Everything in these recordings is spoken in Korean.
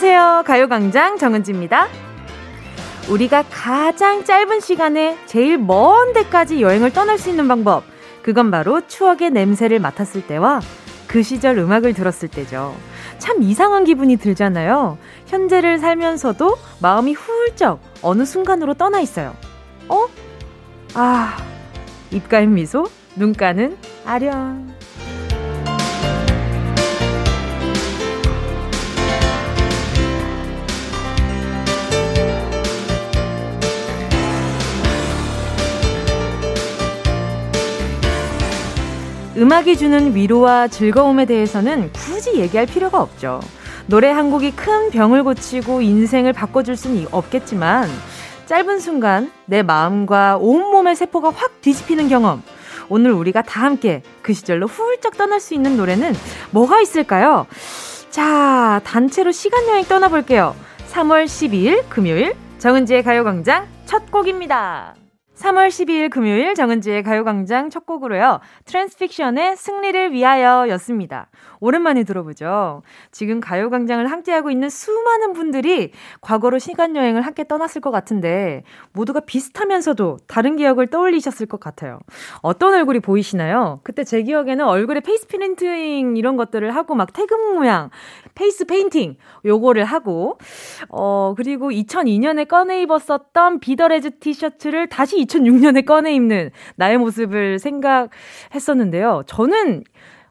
안녕하세요. 가요광장 정은지입니다. 우리가 가장 짧은 시간에 제일 먼 데까지 여행을 떠날 수 있는 방법. 그건 바로 추억의 냄새를 맡았을 때와 그 시절 음악을 들었을 때죠. 참 이상한 기분이 들잖아요. 현재를 살면서도 마음이 훌쩍 어느 순간으로 떠나 있어요. 어? 아, 입가엔 미소, 눈가는 아련. 음악이 주는 위로와 즐거움에 대해서는 굳이 얘기할 필요가 없죠. 노래 한 곡이 큰 병을 고치고 인생을 바꿔줄 수는 없겠지만 짧은 순간 내 마음과 온몸의 세포가 확 뒤집히는 경험. 오늘 우리가 다 함께 그 시절로 훌쩍 떠날 수 있는 노래는 뭐가 있을까요? 자, 단체로 시간여행 떠나볼게요. 3월 12일 금요일 정은지의 가요광장 첫 곡입니다. 3월 12일 금요일 정은지의 가요광장 첫 곡으로요. 트랜스픽션의 승리를 위하여 였습니다. 오랜만에 들어보죠. 지금 가요광장을 함께하고 있는 수많은 분들이 과거로 시간여행을 함께 떠났을 것 같은데 모두가 비슷하면서도 다른 기억을 떠올리셨을 것 같아요. 어떤 얼굴이 보이시나요? 그때 제 기억에는 얼굴에 페이스 프린팅 이런 것들을 하고 막 태극 모양, 페이스 페인팅 요거를 하고 어 그리고 2002년에 꺼내 입었었던 비더레즈 티셔츠를 다시 2006년에 꺼내 입는 나의 모습을 생각했었는데요. 저는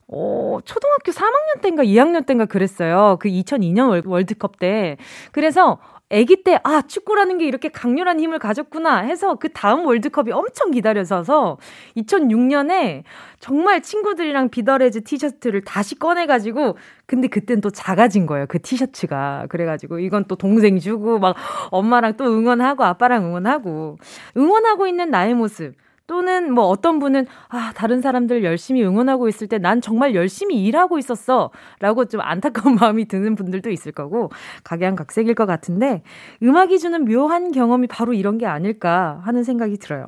어, 초등학교 3학년 때인가 2학년 때인가 그랬어요. 그 2002년 월드컵 때. 그래서 아기 때, 아, 축구라는 게 이렇게 강렬한 힘을 가졌구나 해서 그 다음 월드컵이 엄청 기다려져서 2006년에 정말 친구들이랑 비더레즈 티셔츠를 다시 꺼내가지고 근데 그땐 또 작아진 거예요. 그 티셔츠가. 그래가지고 이건 또 동생 주고 막 엄마랑 또 응원하고 아빠랑 응원하고 응원하고 있는 나의 모습. 또는 뭐 어떤 분은 아, 다른 사람들 열심히 응원하고 있을 때 난 정말 열심히 일하고 있었어. 라고 좀 안타까운 마음이 드는 분들도 있을 거고 각양각색일 것 같은데 음악이 주는 묘한 경험이 바로 이런 게 아닐까 하는 생각이 들어요.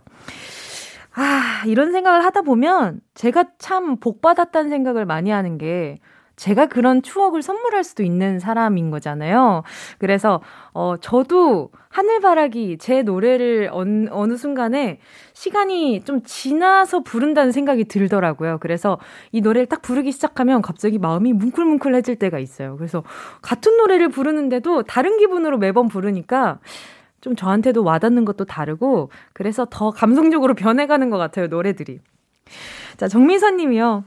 아, 이런 생각을 하다 보면 제가 참 복받았다는 생각을 많이 하는 게 제가 그런 추억을 선물할 수도 있는 사람인 거잖아요. 그래서, 어, 저도 하늘바라기 제 노래를 어느, 어느 순간에 시간이 좀 지나서 부른다는 생각이 들더라고요. 그래서 이 노래를 딱 부르기 시작하면 갑자기 마음이 뭉클뭉클해질 때가 있어요. 그래서 같은 노래를 부르는데도 다른 기분으로 매번 부르니까 좀 저한테도 와닿는 것도 다르고 그래서 더 감성적으로 변해가는 것 같아요, 노래들이. 자, 정민선 님이요.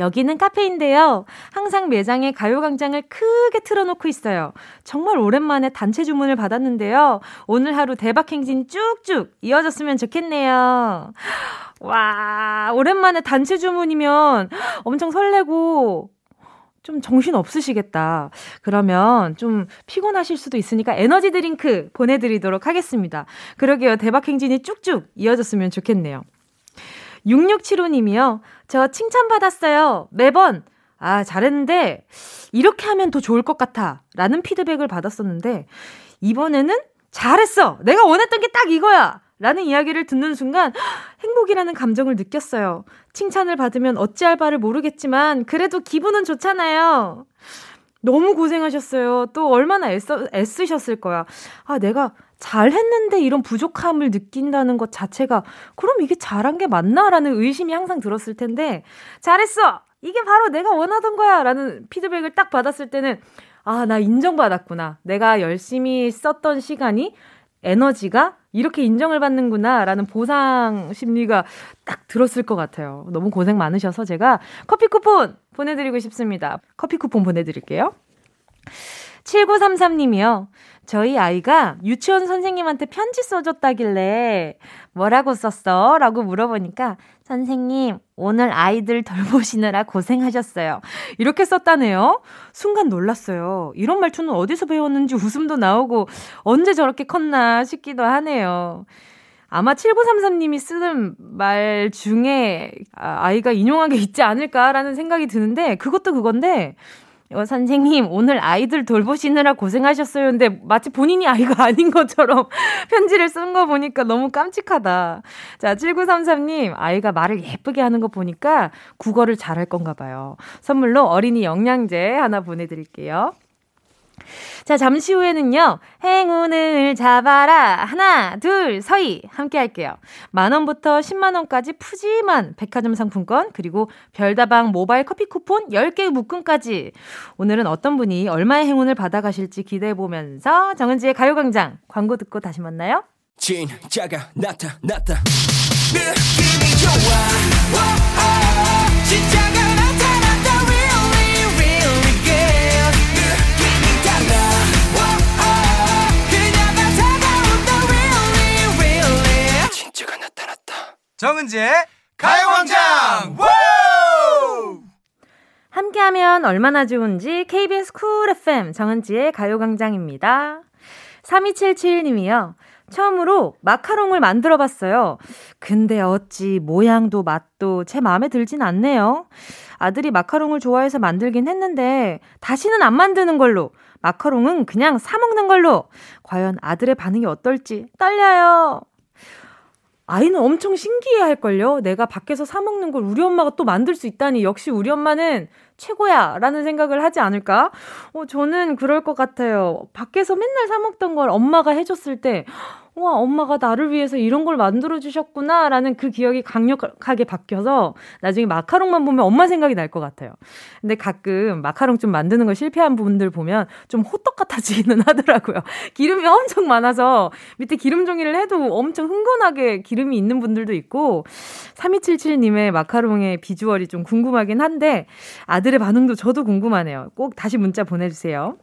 여기는 카페인데요. 항상 매장에 가요광장을 크게 틀어놓고 있어요. 정말 오랜만에 단체 주문을 받았는데요. 오늘 하루 대박 행진 쭉쭉 이어졌으면 좋겠네요. 와, 오랜만에 단체 주문이면 엄청 설레고 좀 정신 없으시겠다. 그러면 좀 피곤하실 수도 있으니까 에너지 드링크 보내드리도록 하겠습니다. 그러게요. 대박 행진이 쭉쭉 이어졌으면 좋겠네요. 6675님이요. 저 칭찬받았어요. 매번. 아, 잘했는데, 이렇게 하면 더 좋을 것 같아. 라는 피드백을 받았었는데, 이번에는 잘했어! 내가 원했던 게 딱 이거야! 라는 이야기를 듣는 순간, 행복이라는 감정을 느꼈어요. 칭찬을 받으면 어찌할 바를 모르겠지만, 그래도 기분은 좋잖아요. 너무 고생하셨어요. 또 얼마나 애써, 애쓰셨을 거야. 아, 내가 잘했는데 이런 부족함을 느낀다는 것 자체가 그럼 이게 잘한 게 맞나라는 의심이 항상 들었을 텐데 잘했어 이게 바로 내가 원하던 거야라는 피드백을 딱 받았을 때는 아 나 인정받았구나 내가 열심히 썼던 시간이 에너지가 이렇게 인정을 받는구나라는 보상 심리가 딱 들었을 것 같아요. 너무 고생 많으셔서 제가 커피 쿠폰 보내드리고 싶습니다. 커피 쿠폰 보내드릴게요. 7933님이요. 저희 아이가 유치원 선생님한테 편지 써줬다길래 뭐라고 썼어? 라고 물어보니까 선생님, 오늘 아이들 돌보시느라 고생하셨어요. 이렇게 썼다네요. 순간 놀랐어요. 이런 말투는 어디서 배웠는지 웃음도 나오고 언제 저렇게 컸나 싶기도 하네요. 아마 7933님이 쓰는 말 중에 아, 아이가 인용한 게 있지 않을까라는 생각이 드는데 그것도 그건데 어, 선생님, 오늘 아이들 돌보시느라 고생하셨어요. 근데 마치 본인이 아이가 아닌 것처럼 편지를 쓴 거 보니까 너무 깜찍하다. 자, 7933님, 아이가 말을 예쁘게 하는 거 보니까 국어를 잘할 건가 봐요. 선물로 어린이 영양제 하나 보내드릴게요. 자, 잠시 후에는요, 행운을 잡아라. 하나, 둘, 서희. 함께 할게요. 만원부터 10만원까지 푸짐한 백화점 상품권, 그리고 별다방 모바일 커피 쿠폰 10개 묶음까지. 오늘은 어떤 분이 얼마의 행운을 받아가실지 기대해보면서 정은지의 가요광장 광고 듣고 다시 만나요. 진짜가 나타났다. 느낌이 좋아. 오, 오, 진짜가 정은지의 가요광장 함께하면 얼마나 좋은지 KBS 쿨 FM 정은지의 가요광장입니다. 3277님이요. 처음으로 마카롱을 만들어 봤어요. 근데 어찌 모양도 맛도 제 마음에 들진 않네요. 아들이 마카롱을 좋아해서 만들긴 했는데 다시는 안 만드는 걸로 마카롱은 그냥 사 먹는 걸로 과연 아들의 반응이 어떨지 떨려요. 아이는 엄청 신기해 할걸요? 내가 밖에서 사먹는 걸 우리 엄마가 또 만들 수 있다니 역시 우리 엄마는 최고야! 라는 생각을 하지 않을까? 어, 저는 그럴 것 같아요. 밖에서 맨날 사먹던 걸 엄마가 해줬을 때, 와, 엄마가 나를 위해서 이런 걸 만들어주셨구나. 라는 그 기억이 강력하게 바뀌어서 나중에 마카롱만 보면 엄마 생각이 날 것 같아요. 근데 가끔 마카롱 좀 만드는 거 실패한 분들 보면 좀 호떡 같아지기는 하더라고요. 기름이 엄청 많아서 밑에 기름 종이를 해도 엄청 흥건하게 기름이 있는 분들도 있고, 3277님의 마카롱의 비주얼이 좀 궁금하긴 한데, 아들 의 반응도 저도 궁금하네요. 꼭 다시 문자 보내주세요.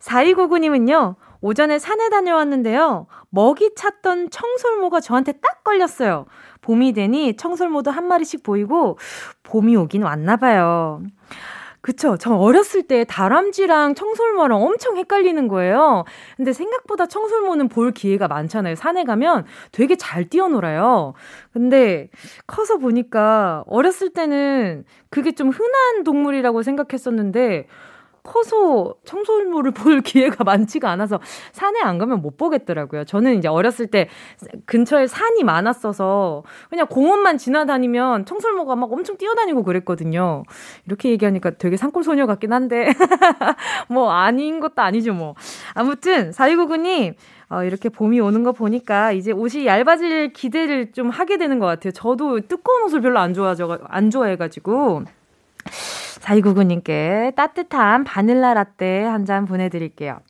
4299님은요, 오전에 산에 다녀왔는데요. 먹이 찾던 청설모가 저한테 딱 걸렸어요. 봄이 되니 청설모도 한 마리씩 보이고 봄이 오긴 왔나 봐요. 그쵸. 저 어렸을 때 다람쥐랑 청설모랑 엄청 헷갈리는 거예요. 근데 생각보다 청설모는 볼 기회가 많잖아요. 산에 가면 되게 잘 뛰어놀아요. 근데 커서 보니까 어렸을 때는 그게 좀 흔한 동물이라고 생각했었는데 커서 청설모를 볼 기회가 많지가 않아서 산에 안 가면 못 보겠더라고요. 저는 이제 어렸을 때 근처에 산이 많았어서 그냥 공원만 지나다니면 청설모가 막 엄청 뛰어다니고 그랬거든요. 이렇게 얘기하니까 되게 산골 소녀 같긴 한데 뭐 아닌 것도 아니죠 뭐. 아무튼 4299님 어, 이렇게 봄이 오는 거 보니까 이제 옷이 얇아질 기대를 좀 하게 되는 것 같아요. 저도 두꺼운 옷을 별로 안 좋아져 안 좋아해가지고. 4299님께 따뜻한 바닐라 라떼 한 잔 보내드릴게요.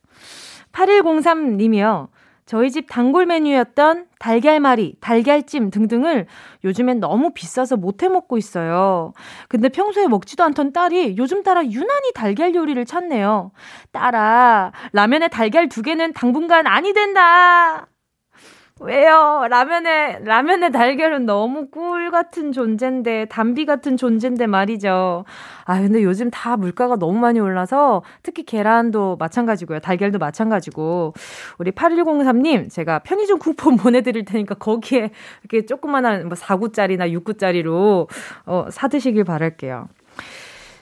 8103님이요. 저희 집 단골 메뉴였던 달걀말이, 달걀찜 등등을 요즘엔 너무 비싸서 못 해 먹고 있어요. 근데 평소에 먹지도 않던 딸이 요즘 따라 유난히 달걀 요리를 찾네요. 딸아, 라면에 달걀 두 개는 당분간 아니 된다. 왜요? 라면에, 라면에 달걀은 너무 꿀 같은 존재인데, 담비 같은 존재인데 말이죠. 아, 근데 요즘 다 물가가 너무 많이 올라서, 특히 계란도 마찬가지고요. 달걀도 마찬가지고. 우리 8103님, 제가 편의점 쿠폰 보내드릴 테니까 거기에 이렇게 조그만한 뭐 4구짜리나 6구짜리로, 어, 사드시길 바랄게요.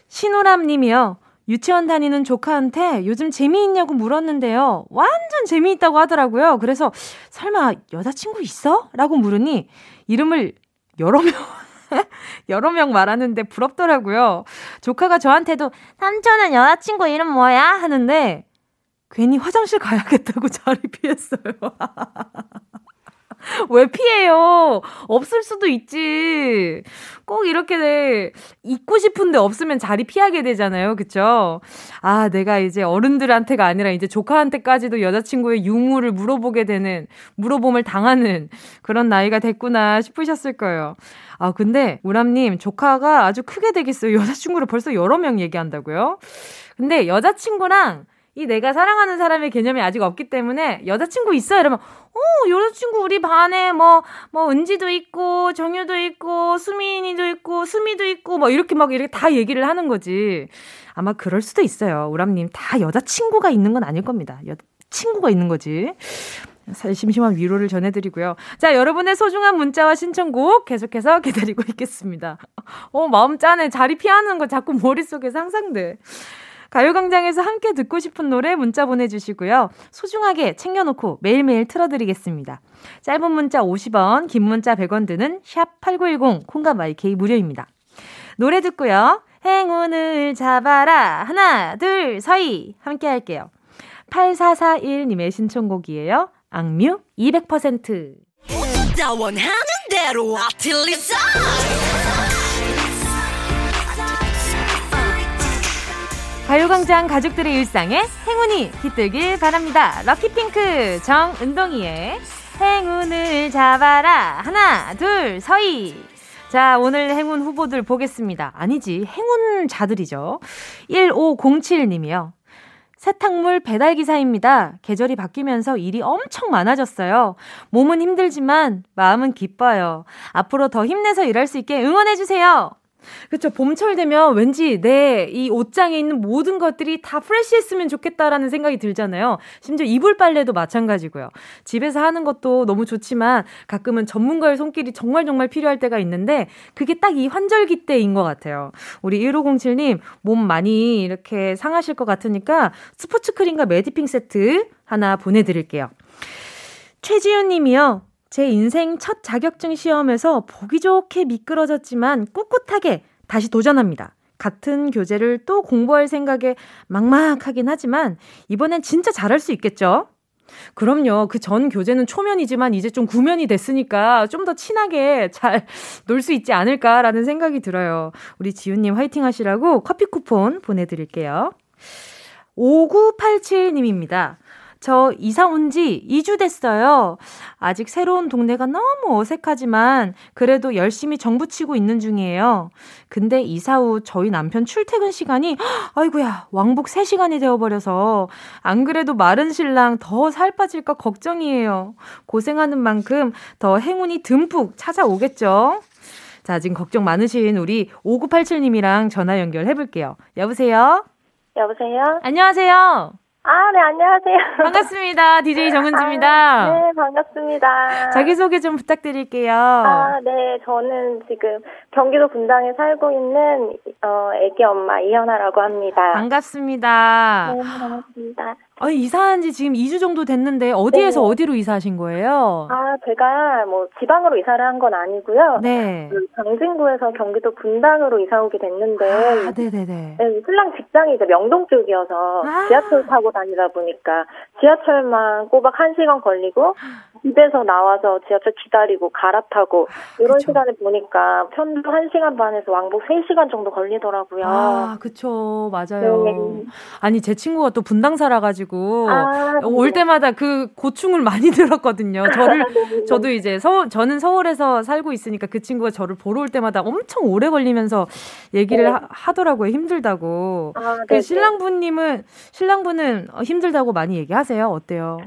신호람 님이요. 유치원 다니는 조카한테 요즘 재미있냐고 물었는데요. 완전 재미있다고 하더라고요. 그래서 설마 여자친구 있어? 라고 물으니 이름을 여러 명, 여러 명 말하는데 부럽더라고요. 조카가 저한테도 삼촌은 여자친구 이름 뭐야? 하는데 괜히 화장실 가야겠다고 자리 피했어요. 왜 피해요? 없을 수도 있지. 꼭 이렇게 있고 싶은데 없으면 자리 피하게 되잖아요. 그쵸? 아, 내가 이제 어른들한테가 아니라 이제 조카한테까지도 여자친구의 유무를 물어보게 되는, 물어봄을 당하는 그런 나이가 됐구나 싶으셨을 거예요. 아, 근데 우람님, 조카가 아주 크게 되겠어요. 여자친구를 벌써 여러 명 얘기한다고요? 근데 여자친구랑 이 내가 사랑하는 사람의 개념이 아직 없기 때문에 여자친구 있어 이러면 어 여자친구 우리 반에 뭐뭐 뭐 은지도 있고 정유도 있고 수민이도 있고 수미도 있고 뭐 이렇게 막 이렇게 다 얘기를 하는 거지 아마 그럴 수도 있어요 우람님 다 여자친구가 있는 건 아닐 겁니다 여 친구가 있는 거지 심심한 위로를 전해드리고요. 자, 여러분의 소중한 문자와 신청곡 계속해서 기다리고 있겠습니다. 어, 마음 짠해. 자리 피하는 거 자꾸 머릿속에 상상돼. 가요광장에서 함께 듣고 싶은 노래 문자 보내주시고요. 소중하게 챙겨놓고 매일매일 틀어드리겠습니다. 짧은 문자 50원, 긴 문자 100원 드는 샵8910 콩과 마이케이 무료입니다. 노래 듣고요. 행운을 잡아라. 하나, 둘, 서희. 함께 할게요. 8441님의 신청곡이에요. 악뮤 200%. 원하는 대로 아틀리사 가요광장 가족들의 일상에 행운이 깃들길 바랍니다. 럭키핑크 정은동이의 행운을 잡아라. 하나, 둘, 서희. 자, 오늘 행운 후보들 보겠습니다. 아니지, 행운자들이죠. 1507님이요. 세탁물 배달기사입니다. 계절이 바뀌면서 일이 엄청 많아졌어요. 몸은 힘들지만 마음은 기뻐요. 앞으로 더 힘내서 일할 수 있게 응원해주세요. 그렇죠. 봄철 되면 왠지 내 이 옷장에 있는 모든 것들이 다 프레시했으면 좋겠다라는 생각이 들잖아요. 심지어 이불 빨래도 마찬가지고요. 집에서 하는 것도 너무 좋지만 가끔은 전문가의 손길이 정말 정말 필요할 때가 있는데 그게 딱 이 환절기 때인 것 같아요. 우리 1507님 몸 많이 이렇게 상하실 것 같으니까 스포츠 크림과 메디핑 세트 하나 보내드릴게요. 최지윤 님이요. 제 인생 첫 자격증 시험에서 보기 좋게 미끄러졌지만 꿋꿋하게 다시 도전합니다. 같은 교재를 또 공부할 생각에 막막하긴 하지만 이번엔 진짜 잘할 수 있겠죠? 그럼요. 그 전 교재는 초면이지만 이제 좀 구면이 됐으니까 좀 더 친하게 잘 놀 수 있지 않을까라는 생각이 들어요. 우리 지훈님 화이팅 하시라고 커피 쿠폰 보내드릴게요. 5987님입니다. 저 이사 온 지 2주 됐어요. 아직 새로운 동네가 너무 어색하지만 그래도 열심히 정부치고 있는 중이에요. 근데 이사 후 저희 남편 출퇴근 시간이 아이구야 왕복 3시간이 되어버려서 안 그래도 마른 신랑 더 살 빠질까 걱정이에요. 고생하는 만큼 더 행운이 듬뿍 찾아오겠죠? 자, 지금 걱정 많으신 우리 5987님이랑 전화 연결해 볼게요. 여보세요? 여보세요? 안녕하세요? 아, 네, 안녕하세요. 반갑습니다. DJ 정은지입니다. 아, 네, 반갑습니다. 자기소개 좀 부탁드릴게요. 아, 네, 저는 지금 경기도 분당에 살고 있는, 어, 애기 엄마 이현아라고 합니다. 반갑습니다. 네, 반갑습니다. 아, 이사한 지 지금 2주 정도 됐는데 어디에서 네. 어디로 이사하신 거예요? 아, 제가 뭐 지방으로 이사를 한 건 아니고요. 네. 그 강진구에서 경기도 분당으로 이사 오게 됐는데 아, 네네네. 네, 신랑 직장이 이제 명동 쪽이어서 아. 지하철 타고 다니다 보니까 지하철만 꼬박 1시간 걸리고 집에서 나와서 지하철 기다리고 갈아타고 이런 그쵸. 시간을 보니까 편도 1시간 반에서 왕복 3시간 정도 걸리더라고요. 아, 그쵸. 맞아요. 네. 아니, 제 친구가 또 분당 살아가지고 아, 올 네. 때마다 그 고충을 많이 들었거든요. 저를, 네. 저도 이제 서 저는 서울에서 살고 있으니까 그 친구가 저를 보러 올 때마다 엄청 오래 걸리면서 얘기를 네. 하, 더라고요 힘들다고. 아, 그 신랑분님은, 신랑분은 힘들다고 많이 얘기하세요? 어때요?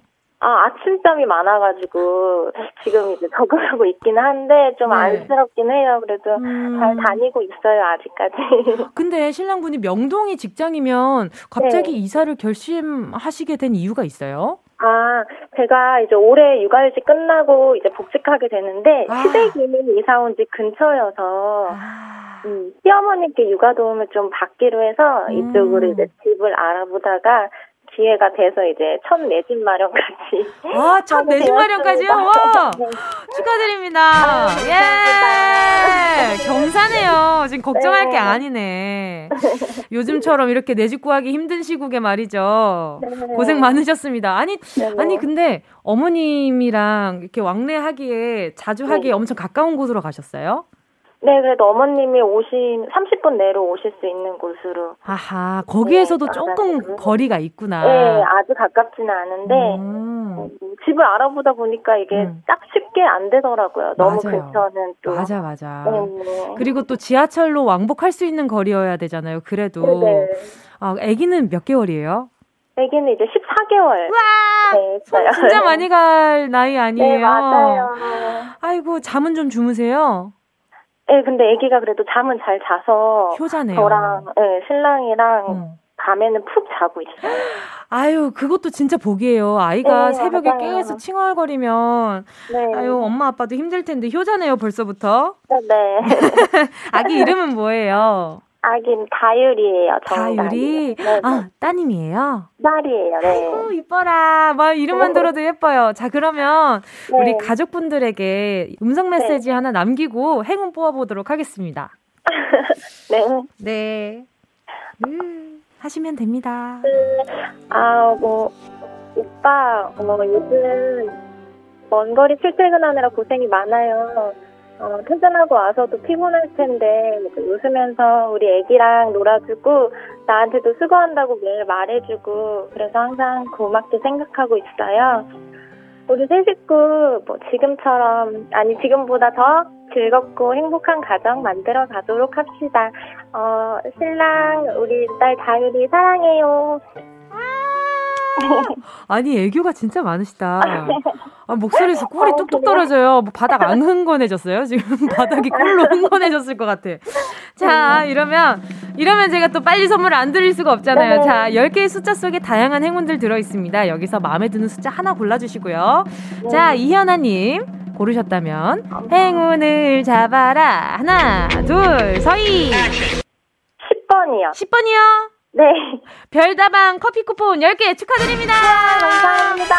아, 아침잠이 많아가지고, 지금 이제 적응하고 있기는 한데, 좀 네. 안쓰럽긴 해요. 그래도 음. 잘 다니고 있어요, 아직까지. 근데 신랑분이 명동이 직장이면 갑자기 네. 이사를 결심하시게 된 이유가 있어요? 아, 제가 이제 올해 육아휴직 끝나고 이제 복직하게 되는데, 아. 시댁이 이사 온 집 근처여서, 아. 음, 시어머니께 육아 도움을 좀 받기로 해서 음. 이쪽으로 이제 집을 알아보다가 기회가 돼서 이제 첫 내 집 마련까지. 와, 첫 내 집 마련까지요? 와! 네. 축하드립니다. 아, 예! 경사네요. 지금 걱정할 네. 게 아니네. 요즘처럼 이렇게 내 집 구하기 힘든 시국에 말이죠. 네. 고생 많으셨습니다. 아니, 네. 아니, 근데 어머님이랑 이렇게 왕래하기에 자주 하기에 네. 엄청 가까운 곳으로 가셨어요? 네, 그래도 어머님이 오신 30분 내로 오실 수 있는 곳으로. 아하, 거기에서도 네, 조금 맞아요. 거리가 있구나. 네, 아주 가깝지는 않은데 음. 음, 집을 알아보다 보니까 이게 음. 딱 쉽게 안 되더라고요. 너무 맞아요. 근처는 또. 맞아, 맞아. 네. 그리고 또 지하철로 왕복할 수 있는 거리여야 되잖아요. 그래도. 네. 네. 아, 아기는 몇 개월이에요? 아기는 이제 14개월. 와! 네, 진짜 많이 갈 나이 아니에요? 네, 맞아요. 아이고, 잠은 좀 주무세요? 네, 근데 아기가 그래도 잠은 잘 자서 효자네요. 저랑 네, 신랑이랑 음. 밤에는 푹 자고 있어요. 아유, 그것도 진짜 복이에요. 아이가 네, 새벽에 맞아요. 계속 칭얼거리면 네. 아유, 엄마 아빠도 힘들 텐데 효자네요, 벌써부터. 네. 아기 이름은 뭐예요? 아긴 다율이에요. 다율이? 네, 네. 아, 따님이에요? 딸이에요. 네. 아이고, 이뻐라. 막 이름만 들어도 예뻐요. 자, 그러면 네. 우리 가족분들에게 음성 네. 메시지 네. 하나 남기고 행운 뽑아보도록 하겠습니다. 네. 네. 음. 하시면 됩니다. 네. 아, 뭐, 오빠, 어, 요즘 먼 거리 출퇴근하느라 고생이 많아요. 어, 퇴근하고 와서도 피곤할 텐데 웃으면서 우리 애기랑 놀아주고 나한테도 수고한다고 매일 말해주고 그래서 항상 고맙게 생각하고 있어요. 우리 새 식구 뭐 지금처럼 아니 지금보다 더 즐겁고 행복한 가정 만들어 가도록 합시다. 어, 신랑 우리 딸 다율이 사랑해요. 아니 애교가 진짜 많으시다. 아, 목소리에서 꿀이 어, 뚝뚝 떨어져요. 뭐 바닥 안 흥건해졌어요? 지금 바닥이 꿀로 흥건해졌을 것 같아. 자, 이러면 이러면 제가 또 빨리 선물을 안 드릴 수가 없잖아요. 네. 자, 10개의 숫자 속에 다양한 행운들 들어 있습니다. 여기서 마음에 드는 숫자 하나 골라 주시고요. 자, 이현아 님 고르셨다면 행운을 잡아라. 하나, 둘, 서희. 10번이요. 10번이요? 네. 별다방 커피 쿠폰 10개 축하드립니다. 감사합니다.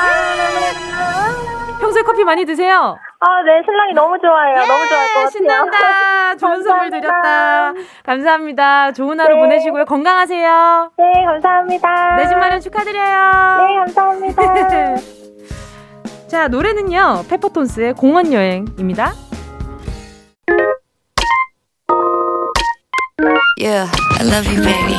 평소에 커피 많이 드세요? 아, 네. 신랑이 너무 좋아해요. 예, 너무 좋아할 것 같아요. 신난다. 좋은 선물 드렸다. 감사합니다. 좋은 하루 네. 보내시고요. 건강하세요. 네, 감사합니다. 내 집 마련 축하드려요. 네, 감사합니다. 자, 노래는요. 페퍼톤스의 공원 여행입니다. Yeah, I love you, baby.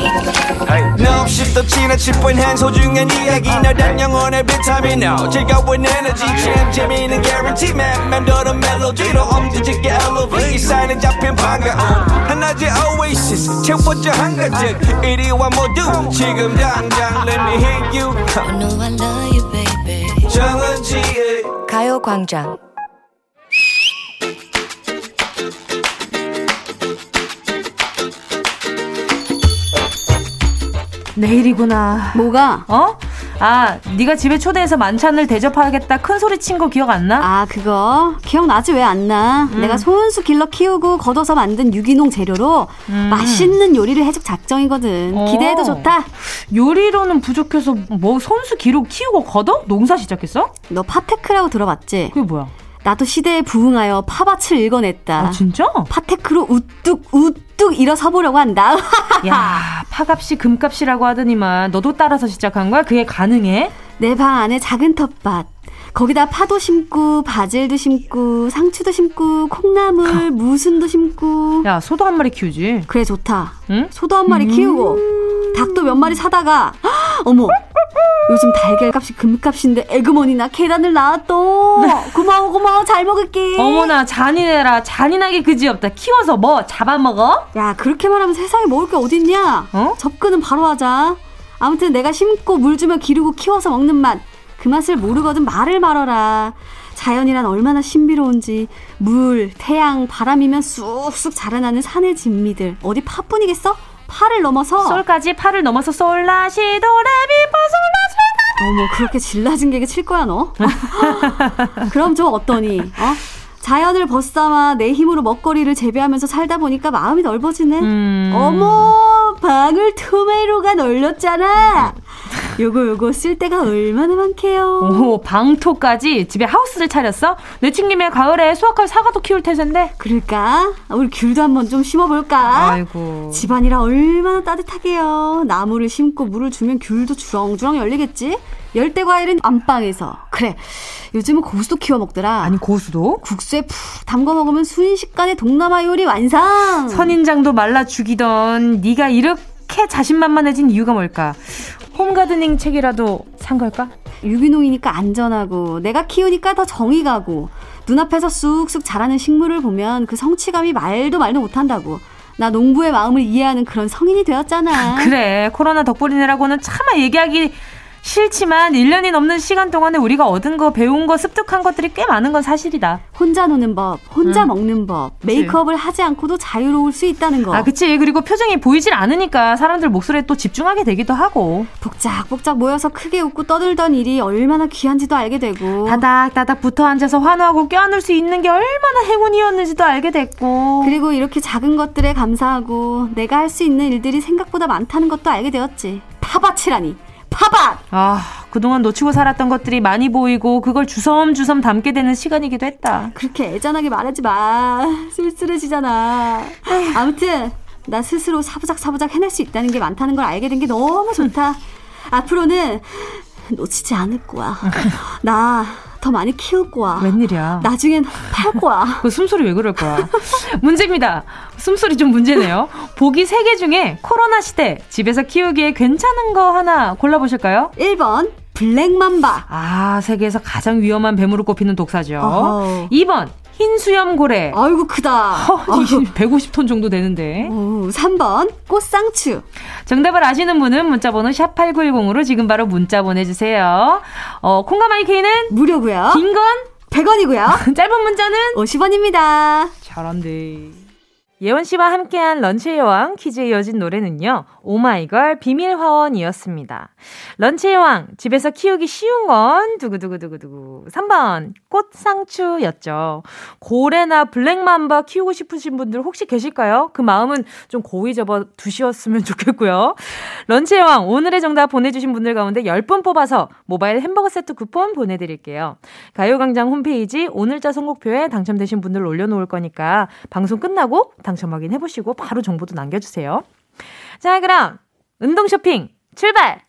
No, 없이 또 지나칠 뻔한 소중한 이야기. 너란 영혼의 비타민. No 즐거운 에너지 참 재미있는 guarantee man. 맘대로 멜로디로 엄지짓게 elevate. 이 사인은 잡힌 반가움. 하나의 oasis 채워져 한가득 이리와 모두 지금 당장 let me hit you. I know I love you, baby. 정은지의 가요광장 내일이구나. 뭐가? 어? 아, 네가 집에 초대해서 만찬을 대접하겠다 큰 소리 친 거 기억 안 나? 아, 그거 기억나지 왜 안 나? 음. 내가 손수 길러 키우고 걷어서 만든 유기농 재료로 음. 맛있는 요리를 해줄 작정이거든. 어. 기대해도 좋다. 요리로는 부족해서 뭐 손수 기르고 키우고 걷어? 농사 시작했어? 너 파테크라고 들어봤지? 그게 뭐야? 나도 시대에 부응하여 파밭을 일궈냈다. 아, 진짜? 파테크로 우뚝 우뚝 일어서 보려고 한다. 야, 파값이 금값이라고 하더니만 너도 따라서 시작한 거야? 그게 가능해? 내 방 안에 작은 텃밭. 거기다 파도 심고 바질도 심고 상추도 심고 콩나물 무순도 심고. 야 소도 한 마리 키우지? 그래 좋다. 응? 소도 한 마리 음~ 키우고 닭도 몇 마리 사다가 어머 요즘 달걀 값이 금값인데 에그머니나 계란을 낳았또 고마워 고마워. 잘 먹을게. 어머나 잔인해라. 잔인하게 그지없다. 키워서 뭐 잡아먹어? 야 그렇게 말하면 세상에 먹을 게 어딨냐? 어? 접근은 바로 하자. 아무튼 내가 심고 물 주며 기르고 키워서 먹는 맛 그 맛을 모르거든 말을 말어라 자연이란 얼마나 신비로운지 물, 태양, 바람이면 쑥쑥 자라나는 산의 진미들 어디 파뿐이겠어? 파를 넘어서 솔까지 파를 넘어서 솔라시 도레미파 솔라시 어머 그렇게 질라진 개그 칠 거야 너? 그럼 좀 어떠니? 어? 자연을 벗삼아 내 힘으로 먹거리를 재배하면서 살다 보니까 마음이 넓어지네. 음. 어머, 방울 토메로가 널렸잖아. 요거 요거 쓸 데가 얼마나 많게요. 오, 방토까지 집에 하우스를 차렸어? 내친김에 가을에 수확할 사과도 키울 태세인데. 그럴까? 우리 귤도 한번 좀 심어볼까? 아이고. 집안이라 얼마나 따뜻하게요. 나무를 심고 물을 주면 귤도 주렁주렁 열리겠지? 열대 과일은 안방에서. 그래. 요즘은 고수도 키워 먹더라. 아니 고수도? 국수에 푹 담궈 먹으면 순식간에 동남아 요리 완성. 선인장도 말라 죽이던 네가 이렇게 자신만만해진 이유가 뭘까? 홈가드닝 책이라도 산 걸까? 유기농이니까 안전하고 내가 키우니까 더 정이 가고 눈앞에서 쑥쑥 자라는 식물을 보면 그 성취감이 말도 말도 못한다고. 나 농부의 마음을 이해하는 그런 성인이 되었잖아. 그래 코로나 덕분이라고는 차마 얘기하기 싫지만 1년이 넘는 시간 동안에 우리가 얻은 거, 배운 거, 습득한 것들이 꽤 많은 건 사실이다. 혼자 노는 법, 혼자 응. 먹는 법, 메이크업을 하지 않고도 자유로울 수 있다는 거. 아, 그치. 그리고 표정이 보이질 않으니까 사람들 목소리에 또 집중하게 되기도 하고. 복작복작 모여서 크게 웃고 떠들던 일이 얼마나 귀한지도 알게 되고. 다닥다닥 붙어 앉아서 환호하고 껴안을 수 있는 게 얼마나 행운이었는지도 알게 됐고. 그리고 이렇게 작은 것들에 감사하고 내가 할 수 있는 일들이 생각보다 많다는 것도 알게 되었지. 파바치라니. 파밭! 아, 그동안 놓치고 살았던 것들이 많이 보이고 그걸 주섬주섬 담게 되는 시간이기도 했다. 그렇게 애잔하게 말하지 마. 쓸쓸해지잖아. 아무튼 나 스스로 사부작사부작 해낼 수 있다는 게 많다는 걸 알게 된 게 너무 좋다. 앞으로는 놓치지 않을 거야. 나 더 많이 키울 거야. 웬일이야. 나중엔 팔 거야. 그 숨소리 왜 그럴 거야. 문제입니다. 숨소리 좀 문제네요. 보기 3개 중에 코로나 시대 집에서 키우기에 괜찮은 거 하나 골라보실까요? 1번 블랙맘바. 아, 세계에서 가장 위험한 뱀으로 꼽히는 독사죠. 어허. 2번 흰 수염 고래. 아이고 크다. 어, 150톤 정도 되는데. 오, 3번 꽃상추. 정답을 아시는 분은 문자번호 샵 8910으로 지금 바로 문자 보내주세요. 어, 콩가마이케이는 무료고요. 긴 건 100원이고요. 짧은 문자는 50원입니다. 잘한데. 예원 씨와 함께한 런치의 왕 퀴즈에 이어진 노래는요. 오마이걸 비밀 화원이었습니다. 런치의 왕 집에서 키우기 쉬운 건 두구두구두구두구 3번 꽃상추였죠. 고래나 블랙맘바 키우고 싶으신 분들 혹시 계실까요? 그 마음은 좀 고이 접어 두시었으면 좋겠고요. 런치의 왕 오늘의 정답 보내주신 분들 가운데 10분 뽑아서 모바일 햄버거 세트 쿠폰 보내드릴게요. 가요광장 홈페이지 오늘자 선곡표에 당첨되신 분들 올려놓을 거니까 방송 끝나고 당첨 확인해 보시고 바로 정보도 남겨 주세요. 자, 그럼 운동 쇼핑 출발!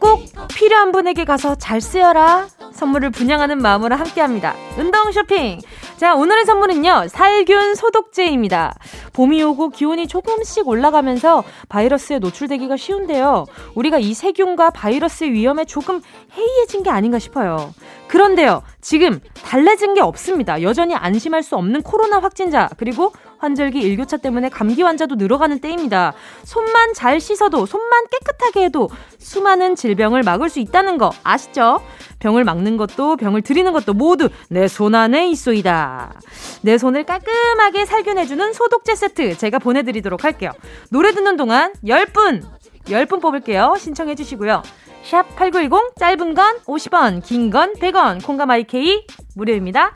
꼭 필요한 분에게 가서 잘 쓰여라. 선물을 분양하는 마음으로 함께 합니다. 운동 쇼핑. 자, 오늘의 선물은요. 살균 소독제입니다. 봄이 오고 기온이 조금씩 올라가면서 바이러스에 노출되기가 쉬운데요. 우리가 이 세균과 바이러스의 위험에 조금 해이해진 게 아닌가 싶어요. 그런데요. 지금 달라진 게 없습니다. 여전히 안심할 수 없는 코로나 확진자 그리고 환절기 일교차 때문에 감기 환자도 늘어가는 때입니다. 손만 잘 씻어도 손만 깨끗하게 해도 수많은 질병을 막을 수 있다는 거 아시죠? 병을 막는 것도 병을 들이는 것도 모두 내 손 안에 있소이다. 내 손을 깔끔하게 살균해주는 소독제 세트 제가 보내드리도록 할게요. 노래 듣는 동안 10분 10분 뽑을게요. 신청해 주시고요. 샵 8910 짧은 건 50원, 긴 건 100원, 콩감 IK 무료입니다.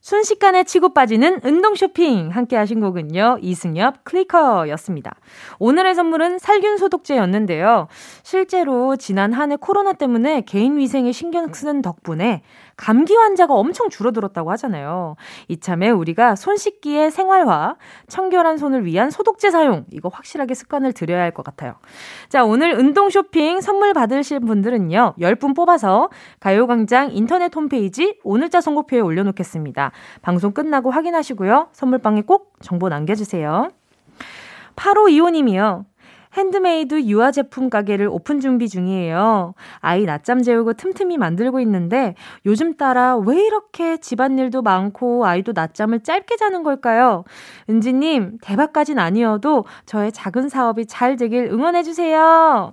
순식간에 치고 빠지는 운동 쇼핑 함께 하신 곡은요. 이승엽 클리커였습니다. 오늘의 선물은 살균 소독제였는데요. 실제로 지난 한 해 코로나 때문에 개인 위생에 신경 쓰는 덕분에 감기 환자가 엄청 줄어들었다고 하잖아요. 이참에 우리가 손 씻기의 생활화, 청결한 손을 위한 소독제 사용, 이거 확실하게 습관을 들여야 할 것 같아요. 자, 오늘 운동 쇼핑 선물 받으실 분들은요, 10분 뽑아서 가요광장 인터넷 홈페이지 오늘자 선곡표에 올려놓겠습니다. 방송 끝나고 확인하시고요. 선물방에 꼭 정보 남겨주세요. 8525님이요. 핸드메이드 유아 제품 가게를 오픈 준비 중이에요. 아이 낮잠 재우고 틈틈이 만들고 있는데 요즘 따라 왜 이렇게 집안일도 많고 아이도 낮잠을 짧게 자는 걸까요? 은지님, 대박까진 아니어도 저의 작은 사업이 잘 되길 응원해주세요.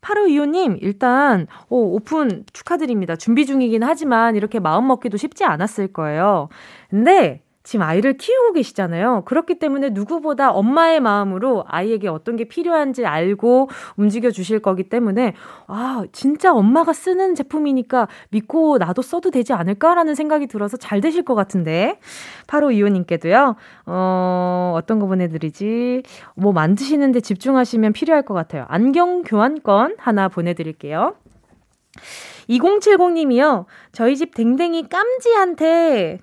8525님, 일단, 오, 오픈 축하드립니다. 준비 중이긴 하지만 이렇게 마음 먹기도 쉽지 않았을 거예요. 근데 지금 아이를 키우고 계시잖아요. 그렇기 때문에 누구보다 엄마의 마음으로 아이에게 어떤 게 필요한지 알고 움직여 주실 거기 때문에 아, 진짜 엄마가 쓰는 제품이니까 믿고 나도 써도 되지 않을까라는 생각이 들어서 잘 되실 것 같은데. 바로 이호님께도요, 어, 어떤 거 보내드리지? 뭐 만드시는데 집중하시면 필요할 것 같아요. 안경 교환권 하나 보내드릴게요. 2070님이요. 저희 집 댕댕이 깜지한테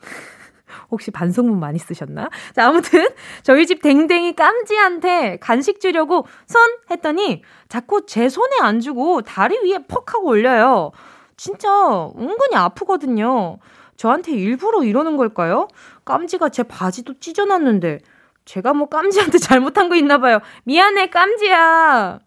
혹시 반성문 많이 쓰셨나? 자, 아무튼 저희 집 댕댕이 깜지한테 간식 주려고 손 했더니 자꾸 제 손에 안 주고 다리 위에 퍽 하고 올려요. 진짜 은근히 아프거든요. 저한테 일부러 이러는 걸까요? 깜지가 제 바지도 찢어놨는데 제가 뭐 깜지한테 잘못한 거 있나 봐요. 미안해 깜지야.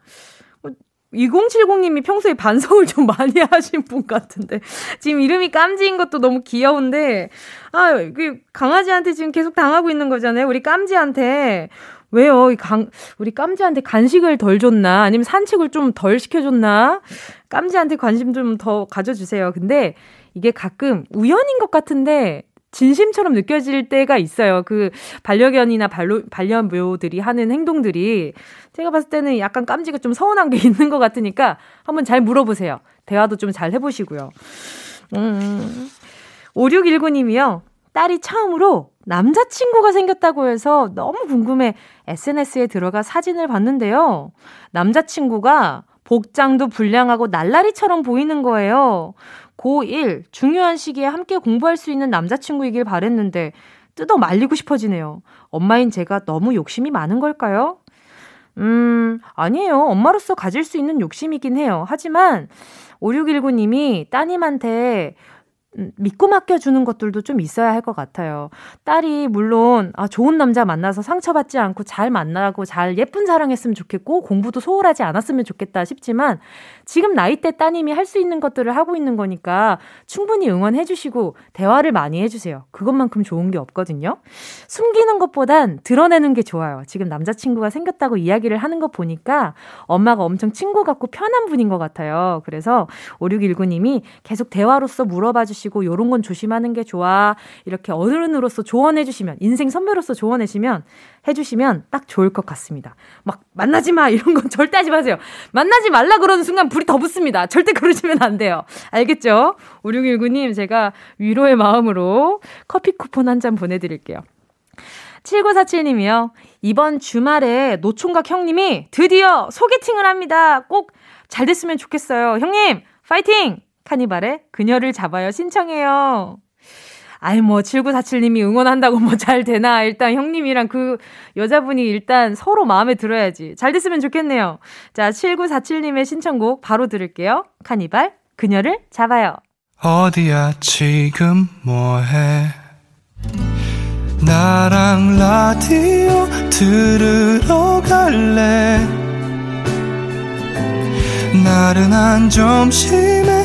2070님이 평소에 반성을 좀 많이 하신 분 같은데. 지금 이름이 깜지인 것도 너무 귀여운데, 아, 그 강아지한테 지금 계속 당하고 있는 거잖아요. 우리 깜지한테. 왜요? 강, 우리 깜지한테 간식을 덜 줬나? 아니면 산책을 좀 덜 시켜줬나? 깜지한테 관심 좀 더 가져주세요. 근데 이게 가끔 우연인 것 같은데, 진심처럼 느껴질 때가 있어요. 그 반려견이나 반려, 반려묘들이 하는 행동들이 제가 봤을 때는 약간 깜지가 좀 서운한 게 있는 것 같으니까 한번 잘 물어보세요. 대화도 좀 잘 해보시고요. 음, 5619님이요. 딸이 처음으로 남자친구가 생겼다고 해서 너무 궁금해 SNS에 들어가 사진을 봤는데요. 남자친구가 복장도 불량하고 날라리처럼 보이는 거예요. 고1 중요한 시기에 함께 공부할 수 있는 남자친구이길 바랬는데 뜯어 말리고 싶어지네요. 엄마인 제가 너무 욕심이 많은 걸까요? 음, 아니에요. 엄마로서 가질 수 있는 욕심이긴 해요. 하지만 5619님이 따님한테 음, 믿고 맡겨주는 것들도 좀 있어야 할 것 같아요. 딸이 물론 아, 좋은 남자 만나서 상처받지 않고 잘 만나고 잘 예쁜 사랑했으면 좋겠고 공부도 소홀하지 않았으면 좋겠다 싶지만 지금 나이 때 따님이 할 수 있는 것들을 하고 있는 거니까 충분히 응원해 주시고 대화를 많이 해주세요. 그것만큼 좋은 게 없거든요. 숨기는 것보단 드러내는 게 좋아요. 지금 남자친구가 생겼다고 이야기를 하는 거 보니까 엄마가 엄청 친구 같고 편한 분인 것 같아요. 그래서 5619님이 계속 대화로서 물어봐 주시고 마시고 요런 건 조심하는 게 좋아. 이렇게 어른으로서 조언해 주시면 인생 선배로서 조언해 주시면 해 주시면 딱 좋을 것 같습니다. 막 만나지 마 이런 건 절대 하지 마세요. 만나지 말라 그러는 순간 불이 더 붙습니다. 절대 그러시면 안 돼요. 알겠죠? 5619 님 제가 위로의 마음으로 커피 쿠폰 한 잔 보내 드릴게요. 7947님이요. 이번 주말에 노총각 형님이 드디어 소개팅을 합니다. 꼭 잘 됐으면 좋겠어요. 형님, 파이팅! 카니발의 그녀를 잡아요 신청해요. 아이, 뭐, 7947님이 응원한다고 뭐 잘 되나. 일단 형님이랑 그 여자분이 일단 서로 마음에 들어야지. 잘 됐으면 좋겠네요. 자, 7947님의 신청곡 바로 들을게요. 카니발, 그녀를 잡아요. 어디야, 지금 뭐해? 나랑 라디오 들으러 갈래? 나른한 점심에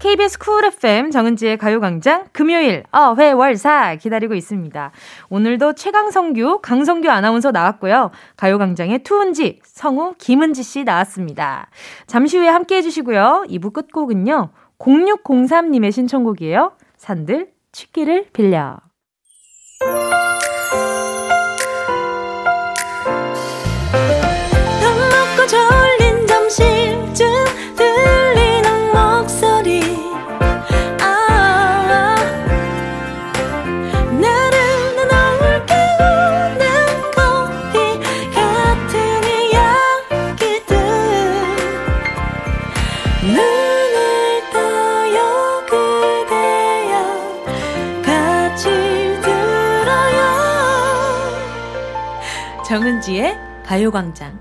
KBS 쿨 FM 정은지의 가요광장 금요일 어회월사 기다리고 있습니다. 오늘도 최강성규, 강성규 아나운서 나왔고요. 가요광장의 투은지, 성우, 김은지 씨 나왔습니다. 잠시 후에 함께 해주시고요. 2부 끝곡은요. 0603님의 신청곡이에요. 산들 취기를 빌려. 정은지의 가요광장.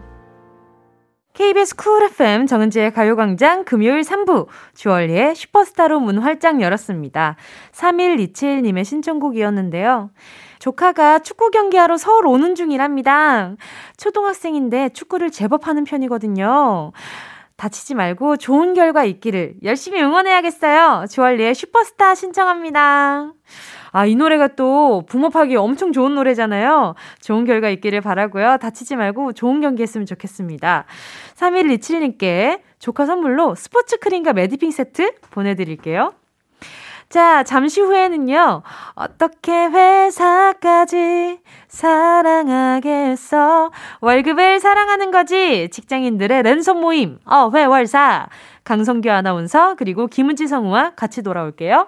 KBS 쿨 FM 정은지의 가요광장 금요일 3부 주얼리의 슈퍼스타로 문 활짝 열었습니다. 3127님의 신청곡이었는데요. 조카가 축구 경기하러 서울 오는 중이랍니다. 초등학생인데 축구를 제법 하는 편이거든요. 다치지 말고 좋은 결과 있기를 열심히 응원해야겠어요. 주얼리의 슈퍼스타 신청합니다. 아, 이 노래가 또 붕업하기 엄청 좋은 노래잖아요. 좋은 결과 있기를 바라고요. 다치지 말고 좋은 경기 했으면 좋겠습니다. 3127님께 조카 선물로 스포츠 크림과 매디핑 세트 보내드릴게요. 자, 잠시 후에는요, 어떻게 회사까지 사랑하겠어? 월급을 사랑하는 거지. 직장인들의 랜선 모임, 어, 회월사. 강성규 아나운서, 그리고 김은지 성우와 같이 돌아올게요.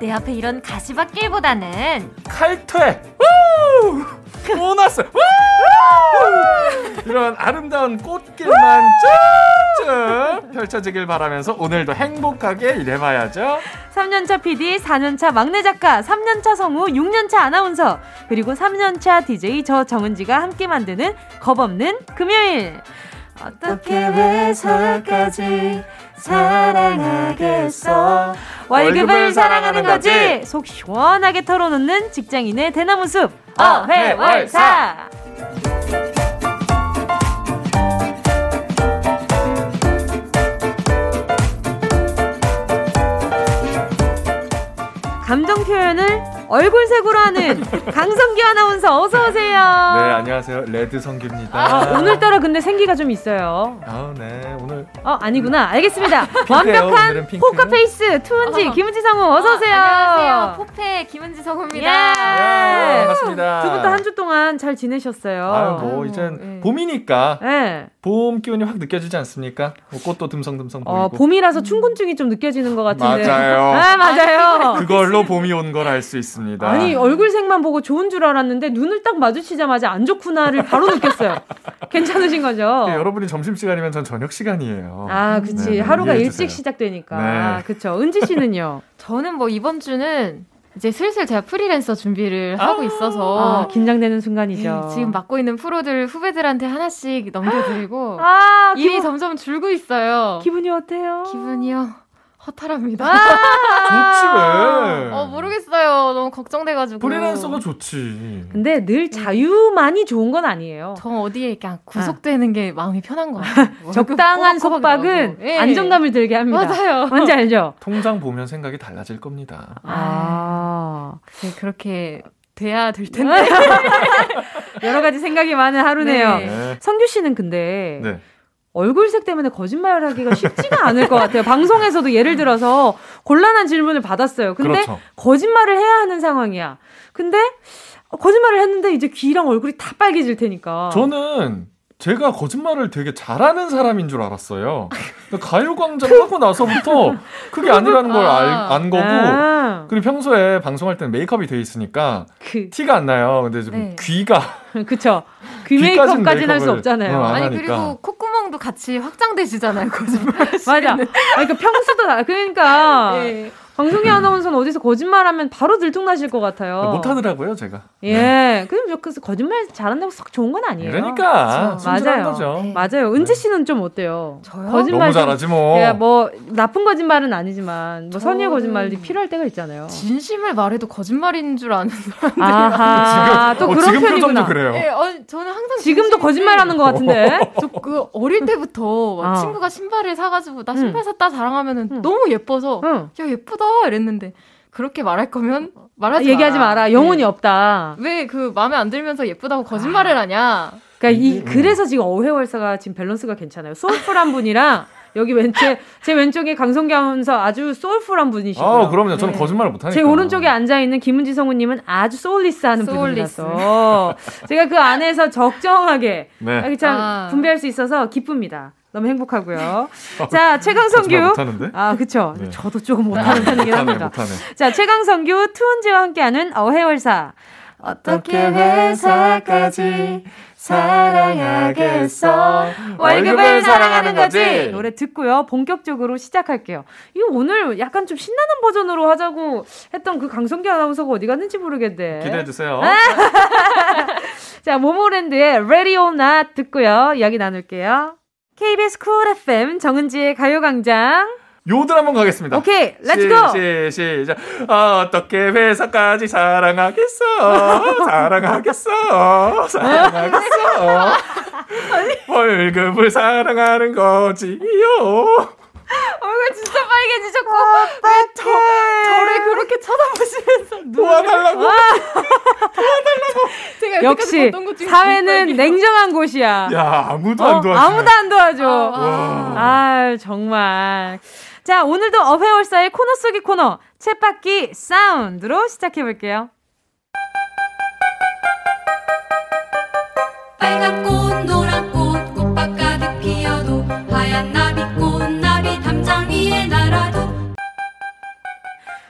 내 앞에 이런 가시밭길보다는 칼퇴! 원났어! 이런 아름다운 꽃길만 춤 펼쳐지길 바라면서 오늘도 행복하게 일해봐야죠. 3년차 PD, 4년차 막내 작가, 3년차 성우, 6년차 아나운서, 그리고 3년차 DJ 저 정은지가 함께 만드는 겁없는 금요일. 어떻게 회사까지 사랑하겠어? 월급을 사랑하는 거지! 속 시원하게 털어놓는 직장인의 대나무 숲, 어회월사! 감정 표현을 얼굴색으로 하는 강성규 아나운서 어서 오세요. 네 안녕하세요 레드 성규입니다. 아, 오늘따라 근데 생기가 좀 있어요. 아 네 오늘 어 아니구나 알겠습니다. 완벽한 포커페이스 투은지 어. 김은지 성우 어서 오세요. 어, 안녕하세요 포페 김은지 성우입니다. 예. 예, 반갑습니다. 두 분 다 한 주 동안 잘 지내셨어요. 아 뭐 이젠 예. 봄이니까 예. 봄 기운이 확 느껴지지 않습니까? 뭐 꽃도 듬성듬성 보이고. 어, 봄이라서 춘곤증이 좀 느껴지는 것 같은데. 맞아요. 아 맞아요. 그걸로 봄이 온 걸 알 수 있습니다. 아니 얼굴색만 보고 좋은 줄 알았는데 눈을 딱 마주치자마자 안 좋구나를 바로 느꼈어요. 괜찮으신 거죠? 네, 여러분이 점심 시간이면 전 저녁 시간이에요. 아, 그치. 네, 하루가 일찍 시작되니까. 네. 아, 그쵸. 은지 씨는요? 저는 뭐 이번 주는 이제 슬슬 제가 프리랜서 준비를 아~ 하고 있어서 아, 긴장되는 순간이죠. 네, 지금 맡고 있는 프로들 후배들한테 하나씩 넘겨드리고 아, 일이 기분... 점점 줄고 있어요. 기분이 어때요? 기분이요. 허탈합니다. 아~ 좋지 왜? 어 모르겠어요. 너무 걱정돼가지고. 프리랜서가 좋지. 근데 늘 자유만이 좋은 건 아니에요. 저 어디에 그냥 구속되는 아. 게 마음이 편한 거 같아요. 적당한 속박은 네. 안정감을 들게 합니다. 맞아요. 뭔지 알죠? 통장 보면 생각이 달라질 겁니다. 아, 네, 그렇게 돼야 될 텐데. 여러 가지 생각이 많은 하루네요. 네. 성규 씨는 근데. 네. 얼굴색 때문에 거짓말하기가 쉽지가 않을 것 같아요. 방송에서도 예를 들어서 곤란한 질문을 받았어요. 근데 그렇죠. 거짓말을 해야 하는 상황이야. 근데 거짓말을 했는데 이제 귀랑 얼굴이 다 빨개질 테니까. 저는 제가 거짓말을 되게 잘하는 사람인 줄 알았어요. 가요광장 하고 나서부터 그게 아니라는 걸 안 거고 아. 그리고 평소에 방송할 때는 메이크업이 돼 있으니까 그. 티가 안 나요. 근데 좀 네. 귀가 그쵸. 귀 메이크업까지는 할 수 없잖아요. 어, 아니 그리고 콧구멍도 같이 확장되시잖아요. 거짓말. 맞아. 그러니까 평수도 나. 그러니까. 네. 방송의 아나운서는 어디서 거짓말하면 바로 들통나실 것 같아요. 못하더라고요, 제가. 예. 네. 그럼 그래서 거짓말 잘한다고 썩 좋은 건 아니에요. 그러니까. 맞아요. 거죠. 네. 맞아요. 은지 씨는 좀 어때요? 저요? 거짓말 너무 잘하지 뭐. 예, 뭐 나쁜 거짓말은 아니지만 뭐 선의의 거짓말이 필요할 때가 있잖아요. 진심을 말해도 거짓말인 줄 아는 사람들이 아하. 지금, 또 어, 그런 지금 편이구나. 그래요. 예, 어, 저는 항상 지금도 거짓말하는 것 같은데. 저 그 어릴 때부터 어. 친구가 신발을 사가지고 나 신발 응. 샀다 자랑하면은 응. 너무 예뻐서 응. 야 예쁘다 이랬는데 그렇게 말할 거면 말하지 얘기하지 마라. 마라. 영혼이 네. 없다. 왜 그 마음에 안 들면서 예쁘다고 거짓말을 아. 하냐? 그러니까 이 음. 그래서 지금 어회월사가 지금 밸런스가 괜찮아요. 소울풀한 분이랑 여기 왼쪽 제 왼쪽에 강성기 아나운서 아주 소울풀한 분이시고요. 아, 그럼요. 저는 네. 거짓말을 못 하니까. 제 오른쪽에 앉아 있는 김은지 성우님은 아주 소울리스하는 분이라서 제가 그 안에서 적정하게 네. 참 아. 분배할 수 있어서 기쁩니다. 너무 행복하고요. 자, 최강성규. 아, 그쵸. 네. 저도 조금 못하는 편이긴 합니다. 못하네. 자, 최강성규 투은지와 함께하는 어회월사. 어떻게 회사까지 사랑하겠어. 월급을 사랑하는 거지. 노래 듣고요. 본격적으로 시작할게요. 이거 오늘 약간 좀 신나는 버전으로 하자고 했던 그 강성규 아나운서가 어디 갔는지 모르겠네. 기대해 주세요. 자, 모모랜드의 Ready or Not 듣고요. 이야기 나눌게요. KBS 쿨 FM 정은지의 가요광장. 요들 한번 가겠습니다. 오케이, let's go! 시, 시, 시작. 어떻게 회사까지 사랑하겠어? 사랑하겠어? 사랑하겠어? 월급을 사랑하는 거지요. 얼굴 진짜 빨개지셨고 왜 저, 저를 그렇게 쳐다보시면서 도와달라고? 도와달라고? 제가 역시 사회는 냉정한 곳이야. 야 아무도 안 어, 도와줘 아무도 안 도와줘. 아, 아 정말. 자, 오늘도 어회월사의 코너 속의 코너, 챗바퀴 사운드로 시작해볼게요.